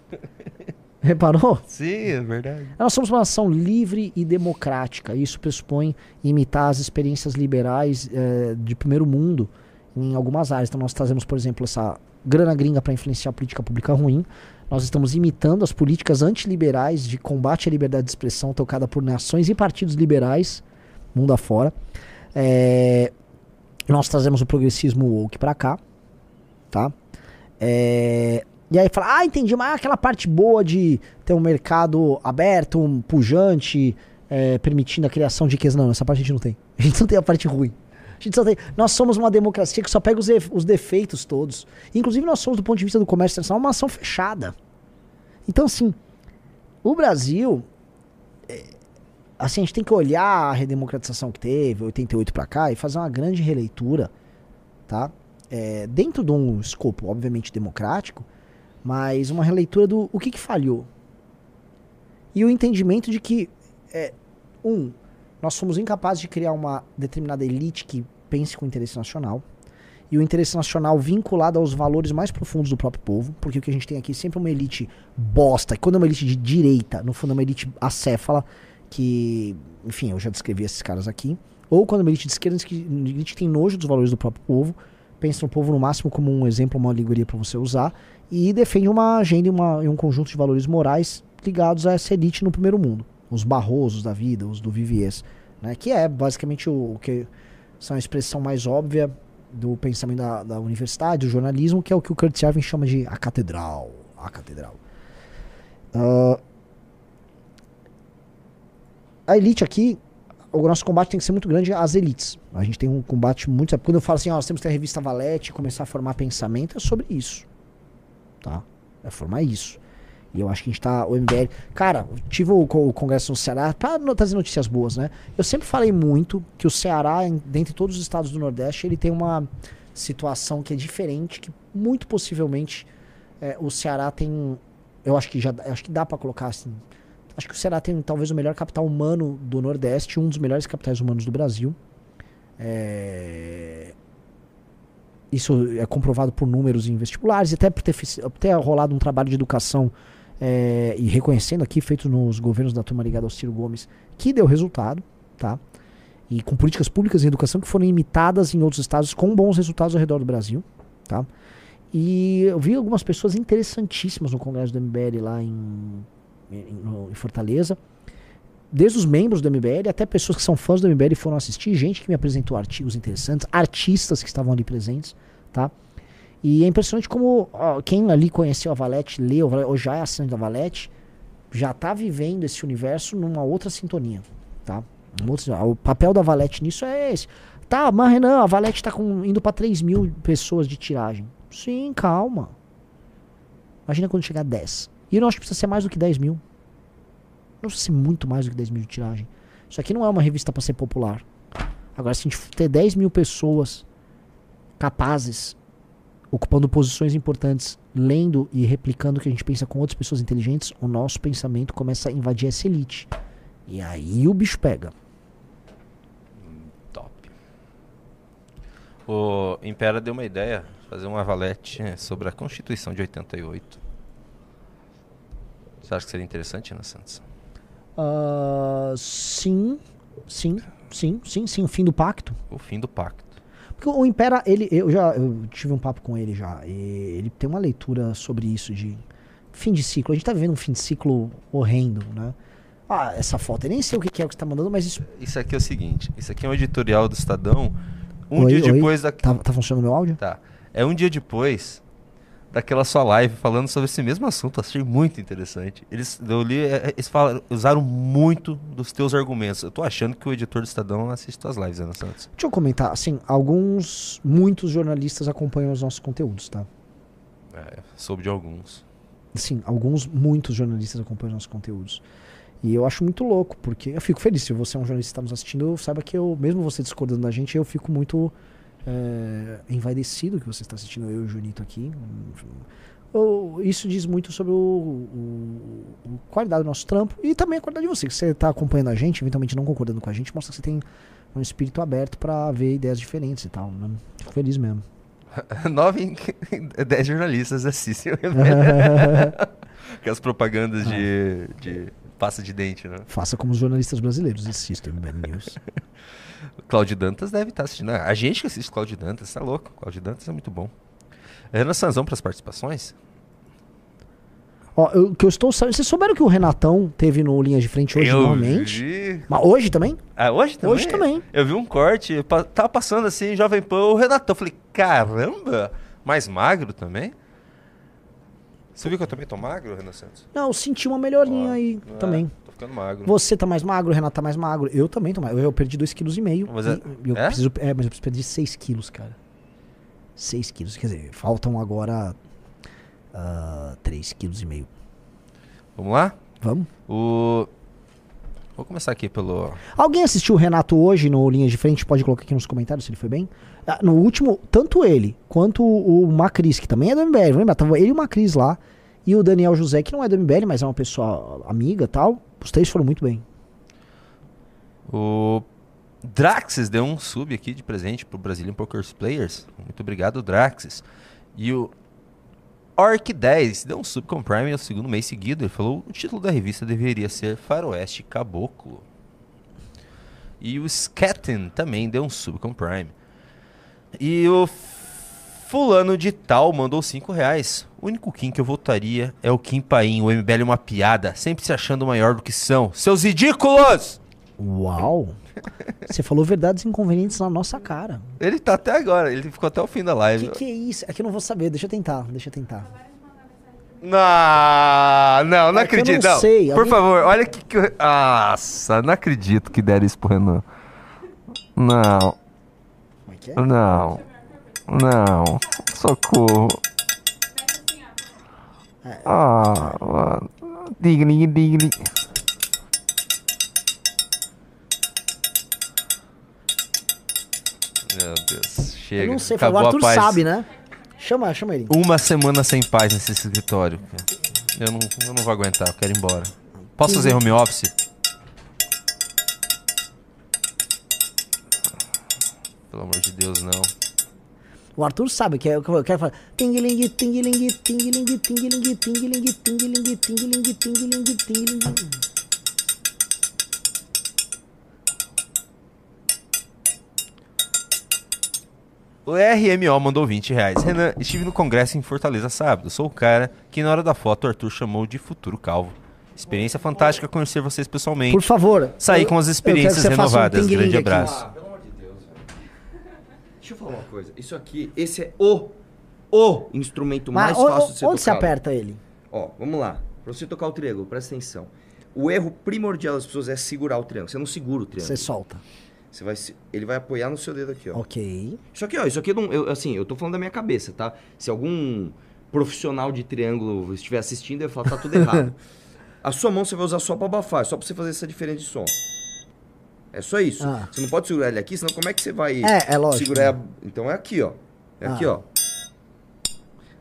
[laughs] Reparou? Sim, é verdade. Nós somos uma nação livre e democrática. Isso pressupõe imitar as experiências liberais eh, de primeiro mundo em algumas áreas. Então, nós trazemos, por exemplo, essa grana gringa para influenciar a política pública ruim. Nós estamos imitando as políticas antiliberais de combate à liberdade de expressão tocada por nações e partidos liberais, mundo afora. Eh, nós trazemos o progressismo woke para cá, tá? É, e aí fala, ah, entendi, mas aquela parte boa de ter um mercado aberto, um pujante, é, permitindo a criação de riqueza. Não, essa parte a gente não tem. [laughs] A gente só tem a parte ruim. A gente só tem. Nós somos uma democracia que só pega os, os defeitos todos. Inclusive, nós somos, do ponto de vista do comércio internacional, uma nação fechada. Então, assim, o Brasil. é, assim, a gente tem que olhar a redemocratização que teve, 88 pra cá, e fazer uma grande releitura, tá? É, dentro de um escopo, obviamente, democrático, mas uma releitura do o que, que falhou. E o entendimento de que, é, um, nós somos incapazes de criar uma determinada elite que pense com o interesse nacional, e o interesse nacional vinculado aos valores mais profundos do próprio povo, porque o que a gente tem aqui é sempre uma elite bosta, quando é uma elite de direita, no fundo é uma elite acéfala, que, enfim, eu já descrevi esses caras aqui, ou quando é uma elite de esquerda, que elite tem nojo dos valores do próprio povo, pensa no povo no máximo como um exemplo, uma alegoria para você usar, e defende uma agenda e, uma- e um conjunto de valores morais ligados a essa elite no primeiro mundo. Os barrosos da vida, os do Viviers, né? que é basicamente o, o que são a expressão mais óbvia do pensamento da, da universidade, do jornalismo, que é o que o Kurt Irving chama de a catedral. A catedral. Ah, a elite aqui, o nosso combate tem que ser muito grande às elites. A gente tem um combate muito. Quando eu falo assim, ó, nós temos que ter a revista Valete começar a formar pensamento, é sobre isso. Tá? É formar isso. E eu acho que a gente tá. O MBL. Cara, tive o, o Congresso no Ceará no- trazer notícias boas, né? Eu sempre falei muito que o Ceará, em- dentre todos os estados do Nordeste, ele tem uma situação que é diferente, que muito possivelmente é, o Ceará tem. Eu acho que já acho que dá pra colocar assim. Acho que o Ceará tem talvez o melhor capital humano do Nordeste, um dos melhores capitais humanos do Brasil. É, Isso é comprovado por números em vestibulares, até por ter, ter rolado um trabalho de educação é, e reconhecendo aqui, feito nos governos da turma ligada ao Ciro Gomes, que deu resultado, tá? E com políticas públicas em educação que foram imitadas em outros estados com bons resultados ao redor do Brasil, tá? E eu vi algumas pessoas interessantíssimas no Congresso do MBL lá em, em, em Fortaleza. Desde os membros do MBL até pessoas que são fãs do MBL foram assistir, gente que me apresentou artigos interessantes, artistas que estavam ali presentes, tá? E é impressionante como ó, quem ali conheceu a Valete, leu, ou já é assinante da Valete, já tá vivendo esse universo numa outra sintonia, tá? O papel da Valete nisso é esse. Tá, mas Renan, a Valete tá com, indo pra 3 mil pessoas de tiragem. Sim, calma. Imagina quando chegar a 10. E eu não acho que precisa ser mais do que 10 mil. Não precisa ser muito mais do que 10 mil de tiragem. Isso aqui não é uma revista pra ser popular. Agora, se a gente ter 10 mil pessoas capazes, ocupando posições importantes, lendo e replicando o que a gente pensa com outras pessoas inteligentes, o nosso pensamento começa a invadir essa elite. E aí o bicho pega. Top. O Impera deu uma ideia, fazer uma valete eh, sobre a Constituição de 88. Você acha que seria interessante, Ana Santos? Ah, sim, sim, sim, sim, sim, o fim do pacto. O fim do pacto. Porque o Impera, ele, eu já eu tive um papo com ele já, e ele tem uma leitura sobre isso de fim de ciclo. A gente tá vivendo um fim de ciclo horrendo, né? Ah, essa foto, eu nem sei o que é o que você tá mandando, mas isso. Isso aqui é o seguinte, isso aqui é um editorial do Estadão, um Oi, dia oi? depois da... Tá, tá funcionando o meu áudio? Tá. É um dia depois daquela sua live falando sobre esse mesmo assunto. Achei muito interessante. Eles, eu li, é, é, eles falaram, usaram muito dos teus argumentos. Eu tô achando que o editor do Estadão assiste tuas lives, Ana Santos. Deixa eu comentar, assim, alguns, muitos jornalistas acompanham os nossos conteúdos, tá? É, soube de alguns. Sim, alguns, muitos jornalistas acompanham os nossos conteúdos. E eu acho muito louco, porque eu fico feliz. Se você é um jornalista que está nos assistindo, saiba que eu, mesmo você discordando da gente, eu fico muito é, envaidecido que você está assistindo eu e o Junito aqui. Eu- isso diz muito sobre o, o- o qualidade do nosso trampo e também a qualidade de você. Que você está acompanhando a gente, eventualmente não concordando com a gente, mostra que você tem um espírito aberto para ver ideias diferentes e tal. Né? Fico feliz mesmo. [laughs] Nove em [laughs] dez jornalistas assistem. [laughs] Aquelas propagandas de, de pasta de dente, né? Faça como os jornalistas brasileiros assistem Bad News. Claudio Dantas deve estar assistindo. Ah, A gente que assiste Claudio Dantas, tá louco. Claudio Dantas é muito bom. Ana Sanzão para as participações? Ó, eu- que eu estou sabendo. Vocês souberam que o Renatão teve no Linha de Frente hoje normalmente? vi. Mas hoje também? Ah, hoje também? Hoje também. Eu vi um corte, pa- tava passando assim, Jovem Pan, o Renatão. Eu falei, caramba, mais magro também? Você viu que eu também tô magro, Renan Santos? Não, eu senti uma melhorinha Ó, aí é, também. Ficando magro. Você tá mais magro, o Renato tá mais magro. Eu também tô mais. Eu, perdi 2,5 kg. Mas é- eu é? preciso, é, mas eu preciso perder 6 quilos, cara. 6 quilos. Quer dizer, faltam agora 3,5 kg. Vamos lá? Vamos? O... Vou começar aqui pelo... Alguém assistiu o Renato hoje no Linha de Frente? Pode colocar aqui nos comentários se ele foi bem. Ah, No último, tanto ele quanto o Macris, que também é do MBL, lembra? Tava ele e o Macris lá. E o Daniel José, que não é do MBL, mas é uma pessoa amiga e tal. Os três foram muito bem. O Draxis deu um sub aqui de presente pro Brazilian Poker Players. Muito obrigado, Draxis. E o Orc 10 deu um sub com Prime no segundo mês seguido. Ele falou o título da revista deveria ser Faroeste Caboclo. E o Skaten também deu um sub com Prime. E o Fulano de Tal mandou 5 reais. O único Kim que eu votaria é o Kim Paim. O MBL é uma piada, sempre se achando maior do que são. Seus ridículos! Uau! Você falou verdades inconvenientes na nossa cara. Ele tá até agora, ele ficou até o fim da live. que, que é isso? É que eu não vou saber. Deixa eu tentar. Deixa eu tentar. Não, não, não É acredito. não não. sei, Por alguém- favor, olha que, que. Nossa, não acredito que deram isso pro Renan. Não, Como é que é? não, não. Socorro. Ah, mano. Digli, digli. Meu Deus, chega. Eu não sei. Acabou a Arthur paz. sabe, né? Chama, chama ele. Uma semana sem paz nesse escritório. Eu não, eu não vou aguentar, eu quero ir embora. Posso fazer home office? Pelo amor de Deus, não. O Arthur sabe que é o que eu quero falar. Tingiling, tingiling, tingiling, tingiling, tingiling, tingiling, tingiling, tingiling, tingiling. O RMO mandou 20 reais. Renan, estive no congresso em Fortaleza sábado. Sou o cara que na hora da foto o Arthur chamou de futuro calvo. Experiência fantástica conhecer vocês pessoalmente. Por favor. Sair com as experiências um renovadas. tingiling Grande abraço pelo amor de Deus, velho. Deixa eu falar uma coisa. Isso aqui, esse é o, o instrumento Mas mais o- fácil de ser onde você tocado. aperta ele? Ó, vamos lá. Pra você tocar o triângulo, presta atenção. O erro primordial das pessoas é segurar o triângulo. Você não segura o triângulo. Você solta. Você vai, se- ele vai apoiar no seu dedo aqui, ó. Ok. Isso aqui, ó, isso aqui não, eu, assim, eu tô falando da minha cabeça, tá? Se algum profissional de triângulo estiver assistindo, eu falar, tá tudo errado. [laughs] A sua mão você vai usar só pra abafar, só pra você fazer essa diferença de som. É só isso. Ah. Você não pode segurar ele aqui, senão como é que você vai É, é lógico. segurar? a- Então é aqui, ó. É aqui, Ah. ó.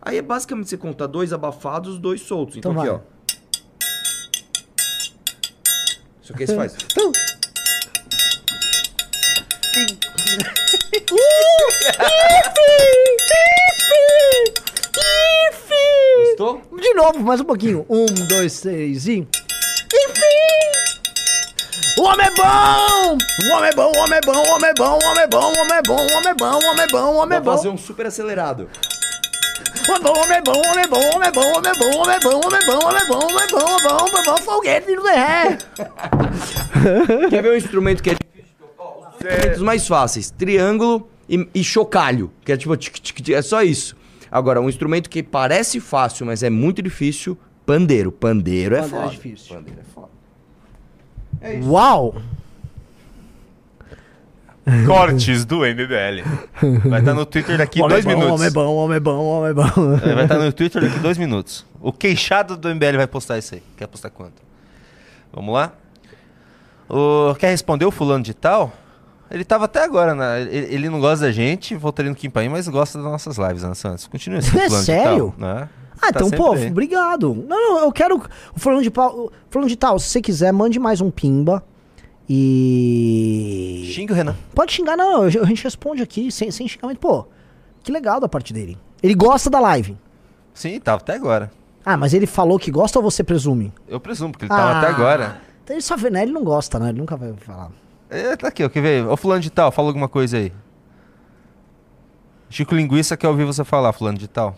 Aí é basicamente você conta dois abafados, dois soltos. Então, Então aqui, vai. ó. Isso aqui você faz. Então. [laughs] Gostou? De novo, mais um pouquinho. Um, dois, três e. O homem é bom! O homem é bom, o homem é bom, o homem é bom, o homem é bom, o homem é bom, o homem é bom, o homem é bom, o homem é Vou bom. fazer um super acelerado. O homem é bom, o homem é bom, o homem é bom, o homem é bom, o homem é bom, o homem é bom, o homem é bom, o homem é bom, o homem é bom, o homem é bom, o homem é bom, foguete no ré. Quer ver um instrumento que é Os instrumentos mais fáceis: triângulo e, e chocalho. Que é tipo. tic, tic, tic, é só isso. Agora, um instrumento que parece fácil, mas é muito difícil: pandeiro. Pandeiro é Pandeiro é foda. difícil. Pandeiro é foda. Uau! [laughs] Cortes do MBL. Vai estar no Twitter daqui O homem é dois bom, o minutos. homem é bom, o homem é bom, o homem é bom. É, Vai estar no Twitter daqui dois minutos. O queixado do MBL vai postar isso aí. Quer postar quanto? Vamos lá? O, quer responder o fulano de tal? Ele tava até agora, né? ele, ele não gosta da gente, voltaria no Kim Paim, mas gosta das nossas lives, né, Santos? Continua esse É sério? de tal. Né? Ah, Tá então, pô, aí. obrigado. Não, não, eu quero. O falando de pau. Falando de tal, se você quiser, mande mais um pimba. E. Xinga o Renan. Pode xingar, não. A gente responde aqui sem, sem xingamento. Pô, que legal da parte dele. Ele gosta da live. Sim, tava até agora. Ah, mas ele falou que gosta ou você presume? Eu presumo, porque ele tava até Ah, agora. Então ele só vê, né? Ele não gosta, né? Ele nunca vai falar. É, tá aqui, ó, quer ver? Ô fulano de tal, fala alguma coisa aí. Chico Linguiça quer ouvir você falar, fulano de tal.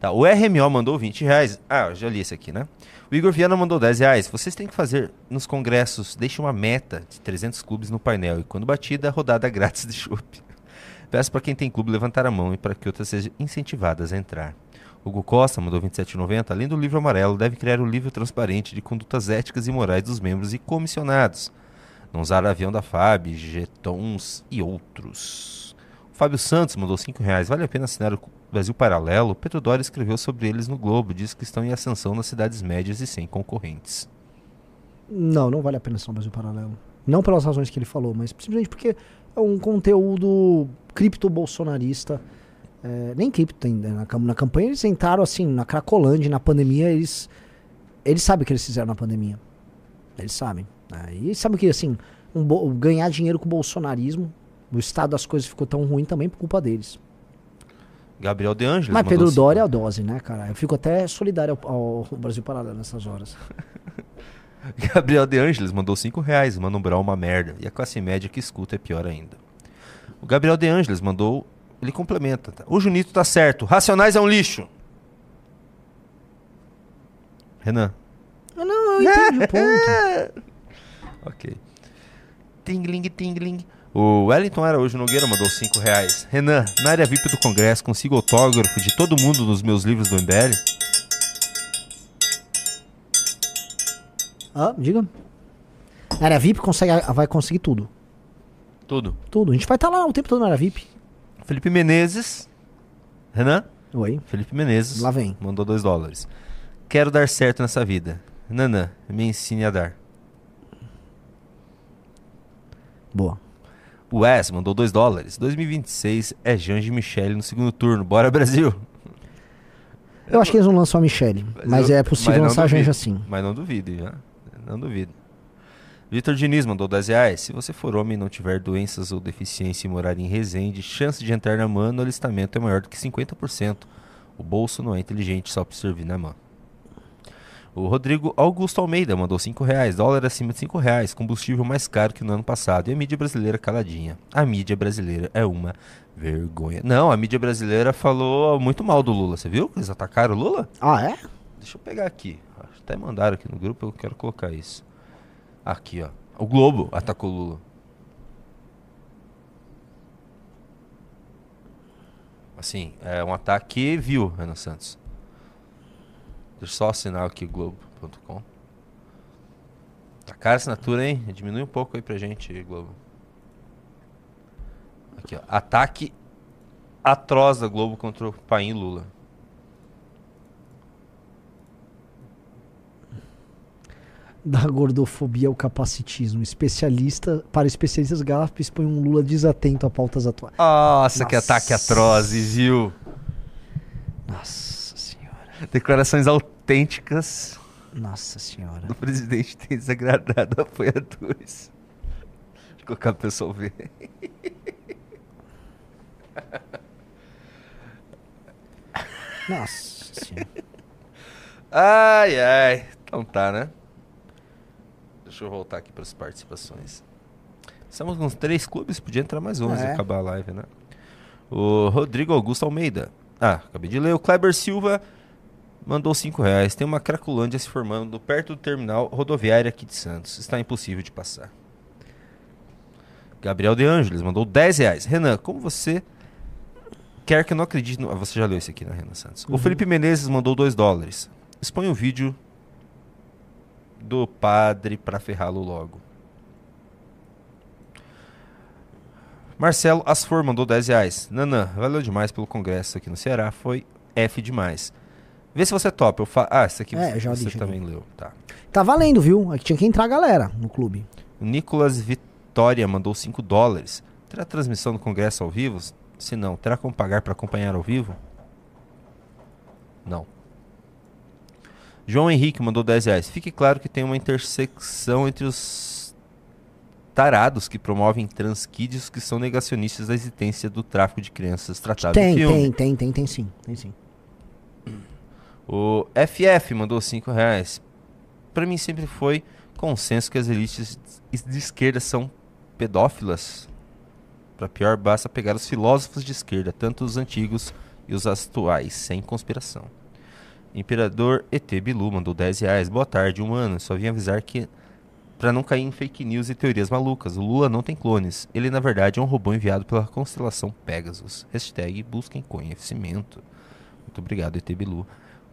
Tá, o RMO mandou 20 reais. Ah, já li esse aqui, né? O Igor Viana mandou 10 reais. Vocês têm que fazer nos congressos, deixe uma meta de 300 clubes no painel. E quando batida, rodada grátis de chopp. [laughs] Peço para quem tem clube levantar a mão e para que outras sejam incentivadas a entrar. Hugo Costa mandou 27,90. Além do livro amarelo, deve criar o livro transparente de condutas éticas e morais dos membros e comissionados. Não usar avião da FAB, jetons e outros. O Fábio Santos mandou 5 reais. Vale a pena assinar o Brasil Paralelo? Pedro Doria escreveu sobre eles no Globo. Diz que estão em ascensão nas cidades médias e sem concorrentes. Não, não vale a pena ser um Brasil Paralelo. Não pelas razões que ele falou, mas simplesmente porque é um conteúdo cripto-bolsonarista. É, nem cripto ainda. Na, na campanha eles entraram assim, na Cracolândia, na pandemia, eles. Eles sabem o que eles fizeram na pandemia. Eles sabem. né? E sabem que, assim, um ganhar dinheiro com o bolsonarismo, o estado das coisas ficou tão ruim também por culpa deles. Gabriel De Angelis Mas Pedro Doria é a dose, né, cara? Eu fico até solidário ao, ao Brasil Paralelo nessas horas. [laughs] Gabriel De Angelis mandou 5 reais. Mano Brown uma merda. E a classe média que escuta é pior ainda. O Gabriel De Angelis mandou. Ele complementa. tá? O Junito tá certo. Racionais é um lixo. Renan. Ah, não, eu entendi o [laughs] ponto. Ok. Tingling, tingling. O Wellington Araújo Nogueira mandou 5 reais. Renan, na área VIP do Congresso, consigo autógrafo de todo mundo nos meus livros do MBL? Ah, diga. Na área VIP consegue, vai conseguir tudo. Tudo. Tudo. A gente vai estar lá o tempo todo na área VIP. Felipe Menezes. Renan? Oi. Felipe Menezes. Lá vem. Mandou 2 dólares. Quero dar certo nessa vida. Nanã, me ensine a dar. Boa. O Wes mandou 2 dólares. 2026 é Jange Michele no segundo turno. Bora, Brasil! Eu acho que eles não lançam a Michelle. Mas, eu- é possível mas lançar a duvido. Janja sim. Mas não duvido, já. Não duvido. Vitor Diniz mandou 10 reais. Se você for homem e não tiver doenças ou deficiência e morar em Resende, chance de entrar na MAN no alistamento é maior do que 50%. O bolso não é inteligente só para servir na MAN. O Rodrigo Augusto Almeida mandou 5 reais. Dólar acima de 5 reais. Combustível mais caro que no ano passado. E a mídia brasileira caladinha. A mídia brasileira é uma vergonha. Não, a mídia brasileira falou muito mal do Lula. Você viu que eles atacaram o Lula? Ah, é? Deixa eu pegar aqui. Até mandaram aqui no grupo, eu quero colocar isso. Aqui, ó. O Globo atacou o Lula. Assim, é um ataque vil, Renan Santos. Deixa eu só assinar aqui Globo.com. Tá cara a assinatura, hein? Diminui um pouco aí pra gente, Globo. Aqui, ó. Ataque atroz da Globo contra o Paim Lula. Da gordofobia ao capacitismo. Especialista, para especialistas, GAF expõe um Lula desatento a pautas atuais. Nossa, que Nossa. ataque atrozes, viu? Nossa. Declarações autênticas Nossa senhora. do presidente tem desagradado apoiadores. Deixa eu colocar pro pessoal ver. Nossa senhora. Ai, ai. Então tá, né? Deixa eu voltar aqui para as participações. Estamos com uns três clubes, podia entrar mais 11 e É. acabar a live, né? O Rodrigo Augusto Almeida. Ah, acabei de ler. O Kleber Silva mandou 5 reais. Tem uma Cracolândia se formando perto do terminal rodoviário aqui de Santos. Está impossível de passar. Gabriel De Angeles mandou 10 reais. Renan, como você quer que eu não acredite no... Ah, você já leu esse aqui, né, Renan Santos? O Felipe Menezes mandou 2 dólares. Expõe o vídeo do padre pra ferrá-lo logo. Marcelo Asfor mandou 10 reais. Nanã, valeu demais pelo congresso aqui no Ceará. Foi F demais. Vê se você topa. Eu fa... Ah, esse aqui É, você, já li, você já também leu. Tá. Tá valendo, viu? Aqui tinha que entrar a galera no clube. O Nicolas Vitória mandou 5 dólares. Terá transmissão do congresso ao vivo? Se não, terá como pagar para acompanhar ao vivo? Não. João Henrique mandou 10 reais. Fique claro que tem uma intersecção entre os tarados que promovem transkídeos que são negacionistas da existência do tráfico de crianças tratado tem, no filme. tem, tem, tem, tem sim. Tem sim. O FF mandou 5 reais. Pra mim sempre foi consenso que as elites de esquerda são pedófilas. Pra pior, basta pegar os filósofos de esquerda, tanto os antigos e os atuais, sem conspiração. Imperador ET Bilu mandou 10 reais. Boa tarde, um ano. Só vim avisar que Pra não cair em fake news e teorias malucas, o Lula não tem clones. Ele, na verdade, é um robô enviado pela constelação Pegasus. Hashtag busquem conhecimento. Muito obrigado, ET Bilu.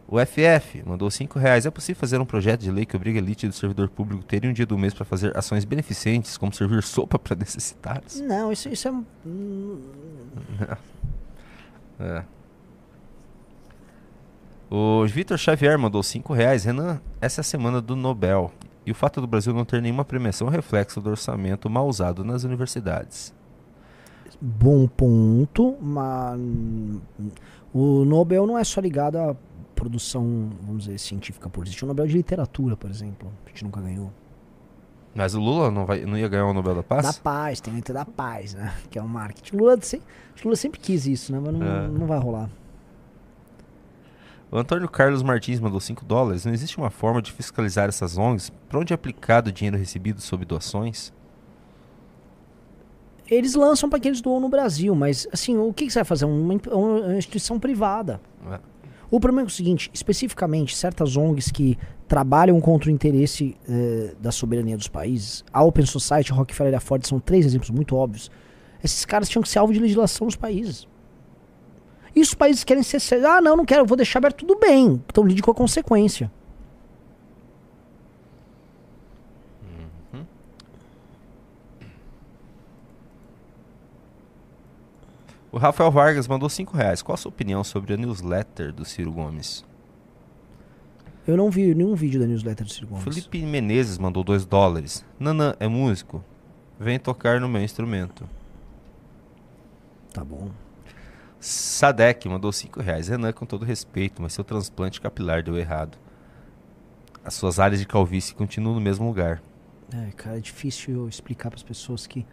O FF mandou 5 reais. É possível fazer um projeto de lei que obriga a elite do servidor público a ter um dia do mês para fazer ações beneficentes, como servir sopa para [laughs] necessitados? Não, isso, isso é. [laughs] É. O Vitor Xavier mandou 5 reais. Renan, essa é a semana do Nobel. E o fato do Brasil não ter nenhuma premiação é um reflexo do orçamento mal usado nas universidades. Bom ponto, mas o Nobel não é só ligado à produção, vamos dizer, científica por existir. O Nobel de literatura, por exemplo, a gente nunca ganhou. Mas o Lula não, vai, não ia ganhar o Nobel da Paz? Da paz, tem o da paz, né? [laughs] Que é o marketing. O Lula, Lula sempre quis isso, né? Mas não, É. não vai rolar. O Antônio Carlos Martins mandou 5 dólares. Não existe uma forma de fiscalizar essas ONGs? Para onde é aplicado o dinheiro recebido sob doações? Eles lançam para quem eles doam no Brasil, mas assim, o que, que você vai fazer? Uma, uma instituição privada. É. O problema é o seguinte, especificamente, certas ONGs que trabalham contra o interesse eh, da soberania dos países, a Open Society, a Rockefeller e a Ford são três exemplos muito óbvios. Esses caras tinham que ser alvo de legislação nos países. E os países querem ser... Ah, não, não quero, vou deixar aberto tudo bem. Então lide com a consequência. O Rafael Vargas mandou 5 reais. Qual a sua opinião sobre a newsletter do Ciro Gomes? Eu não vi nenhum vídeo da newsletter do Ciro Gomes. Felipe Menezes mandou 2 dólares. Nanã, é músico? Vem tocar no meu instrumento. Tá bom. Sadek mandou 5 reais. Renan, com todo respeito, mas seu transplante capilar deu errado. As suas áreas de calvície continuam no mesmo lugar. É, cara, é difícil eu explicar para as pessoas que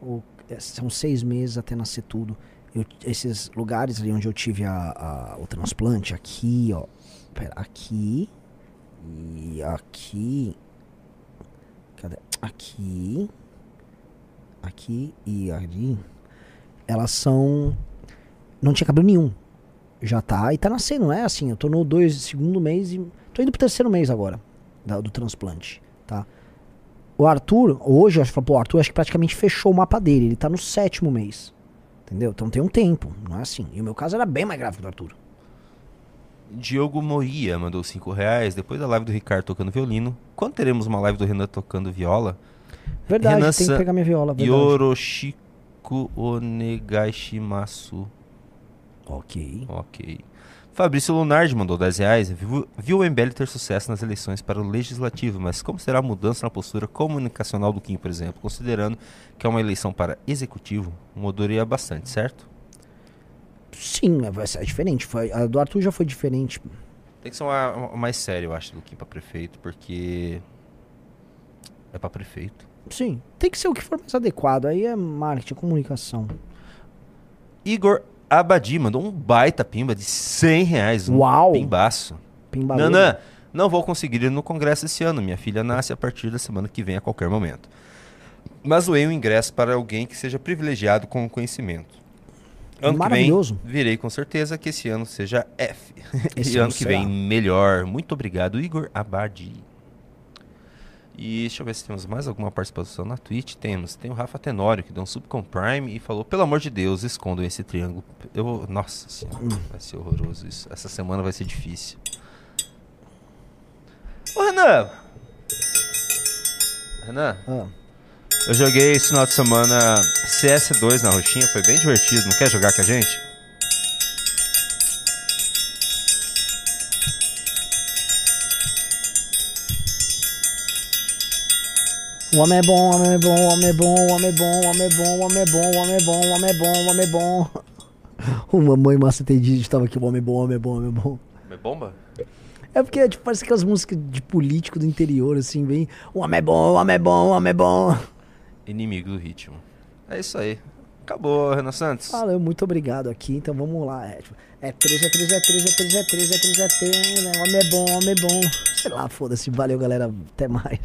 o- é, são seis meses até nascer tudo. Eu- esses lugares ali onde eu tive a- a- o transplante, aqui, ó. Pera, aqui. E aqui. Cadê? Aqui. Aqui e ali. Elas são. Não tinha cabelo nenhum. Já tá. E tá nascendo, não é assim. Eu tô no dois, segundo mês e. Tô indo pro terceiro mês agora. da- do transplante. Tá? O Arthur, hoje, eu acho que o Arthur acho que praticamente fechou o mapa dele. Ele tá no sétimo mês. Entendeu? Então tem um tempo, não é assim. E o meu caso era bem mais grave que o do Arthur. Diogo Moria mandou 5 reais. Depois da live do Ricardo tocando violino. Quando teremos uma live do Renan tocando viola? Verdade, Renan tem que pegar minha viola. Verdade. Yoroshiko Onegaishimasu. Ok. Ok. Fabrício Lunardi mandou 10 reais. Viu, viu o MBL ter sucesso nas eleições para o Legislativo, mas como será a mudança na postura comunicacional do Kim, por exemplo? Considerando que é uma eleição para Executivo, mudaria bastante, certo? Sim, vai ser diferente. Foi, a do Arthur já foi diferente. Tem que ser uma, uma mais sério, eu acho, do Kim para prefeito, porque é para prefeito. Sim, tem que ser o que for mais adequado. Aí é marketing, comunicação. Igor Abadi mandou um baita pimba de 100 reais. Um Uau! pimbaço. Pimbalê. Nanã, não vou conseguir ir no congresso esse ano. Minha filha nasce a partir da semana que vem, a qualquer momento. Mas doei um ingresso para alguém que seja privilegiado com o conhecimento. Ano Maravilhoso. que vem, virei com certeza que esse ano seja F. [laughs] Esse e ano ano que será. vem, melhor. Muito obrigado, Igor Abadi. E deixa eu ver se temos mais alguma participação na Twitch. Temos. Tem o Rafa Tenório, que deu um sub com Prime e falou: pelo amor de Deus, escondam esse triângulo. Eu. Nossa senhora, Hum. vai ser horroroso isso. Essa semana vai ser difícil. Ô, Renan! Renan, Ah, eu joguei esse final de semana CS2 na roxinha, foi bem divertido. Não quer jogar com a gente? O homem é bom, o homem é bom, o homem é bom, o homem é bom, o homem é bom, o homem é bom, o homem é bom, o homem é bom, o homem é bom. O mamãe massa entendido estava aqui, o homem é bom, o homem é bom, o homem é bom. É bomba? É porque tipo, parece aquelas músicas de político do interior, assim, bem. O homem é bom, o homem é bom, o homem é bom. Inimigo do ritmo. É isso aí. Acabou, Renan Santos. Valeu, muito obrigado aqui, então vamos lá. É, tipo, é 3, é 3, é 3, é 3, é 3, é 3, é 3, né? O homem é bom, homem é bom. Sei lá, foda-se. Valeu, galera. Até mais.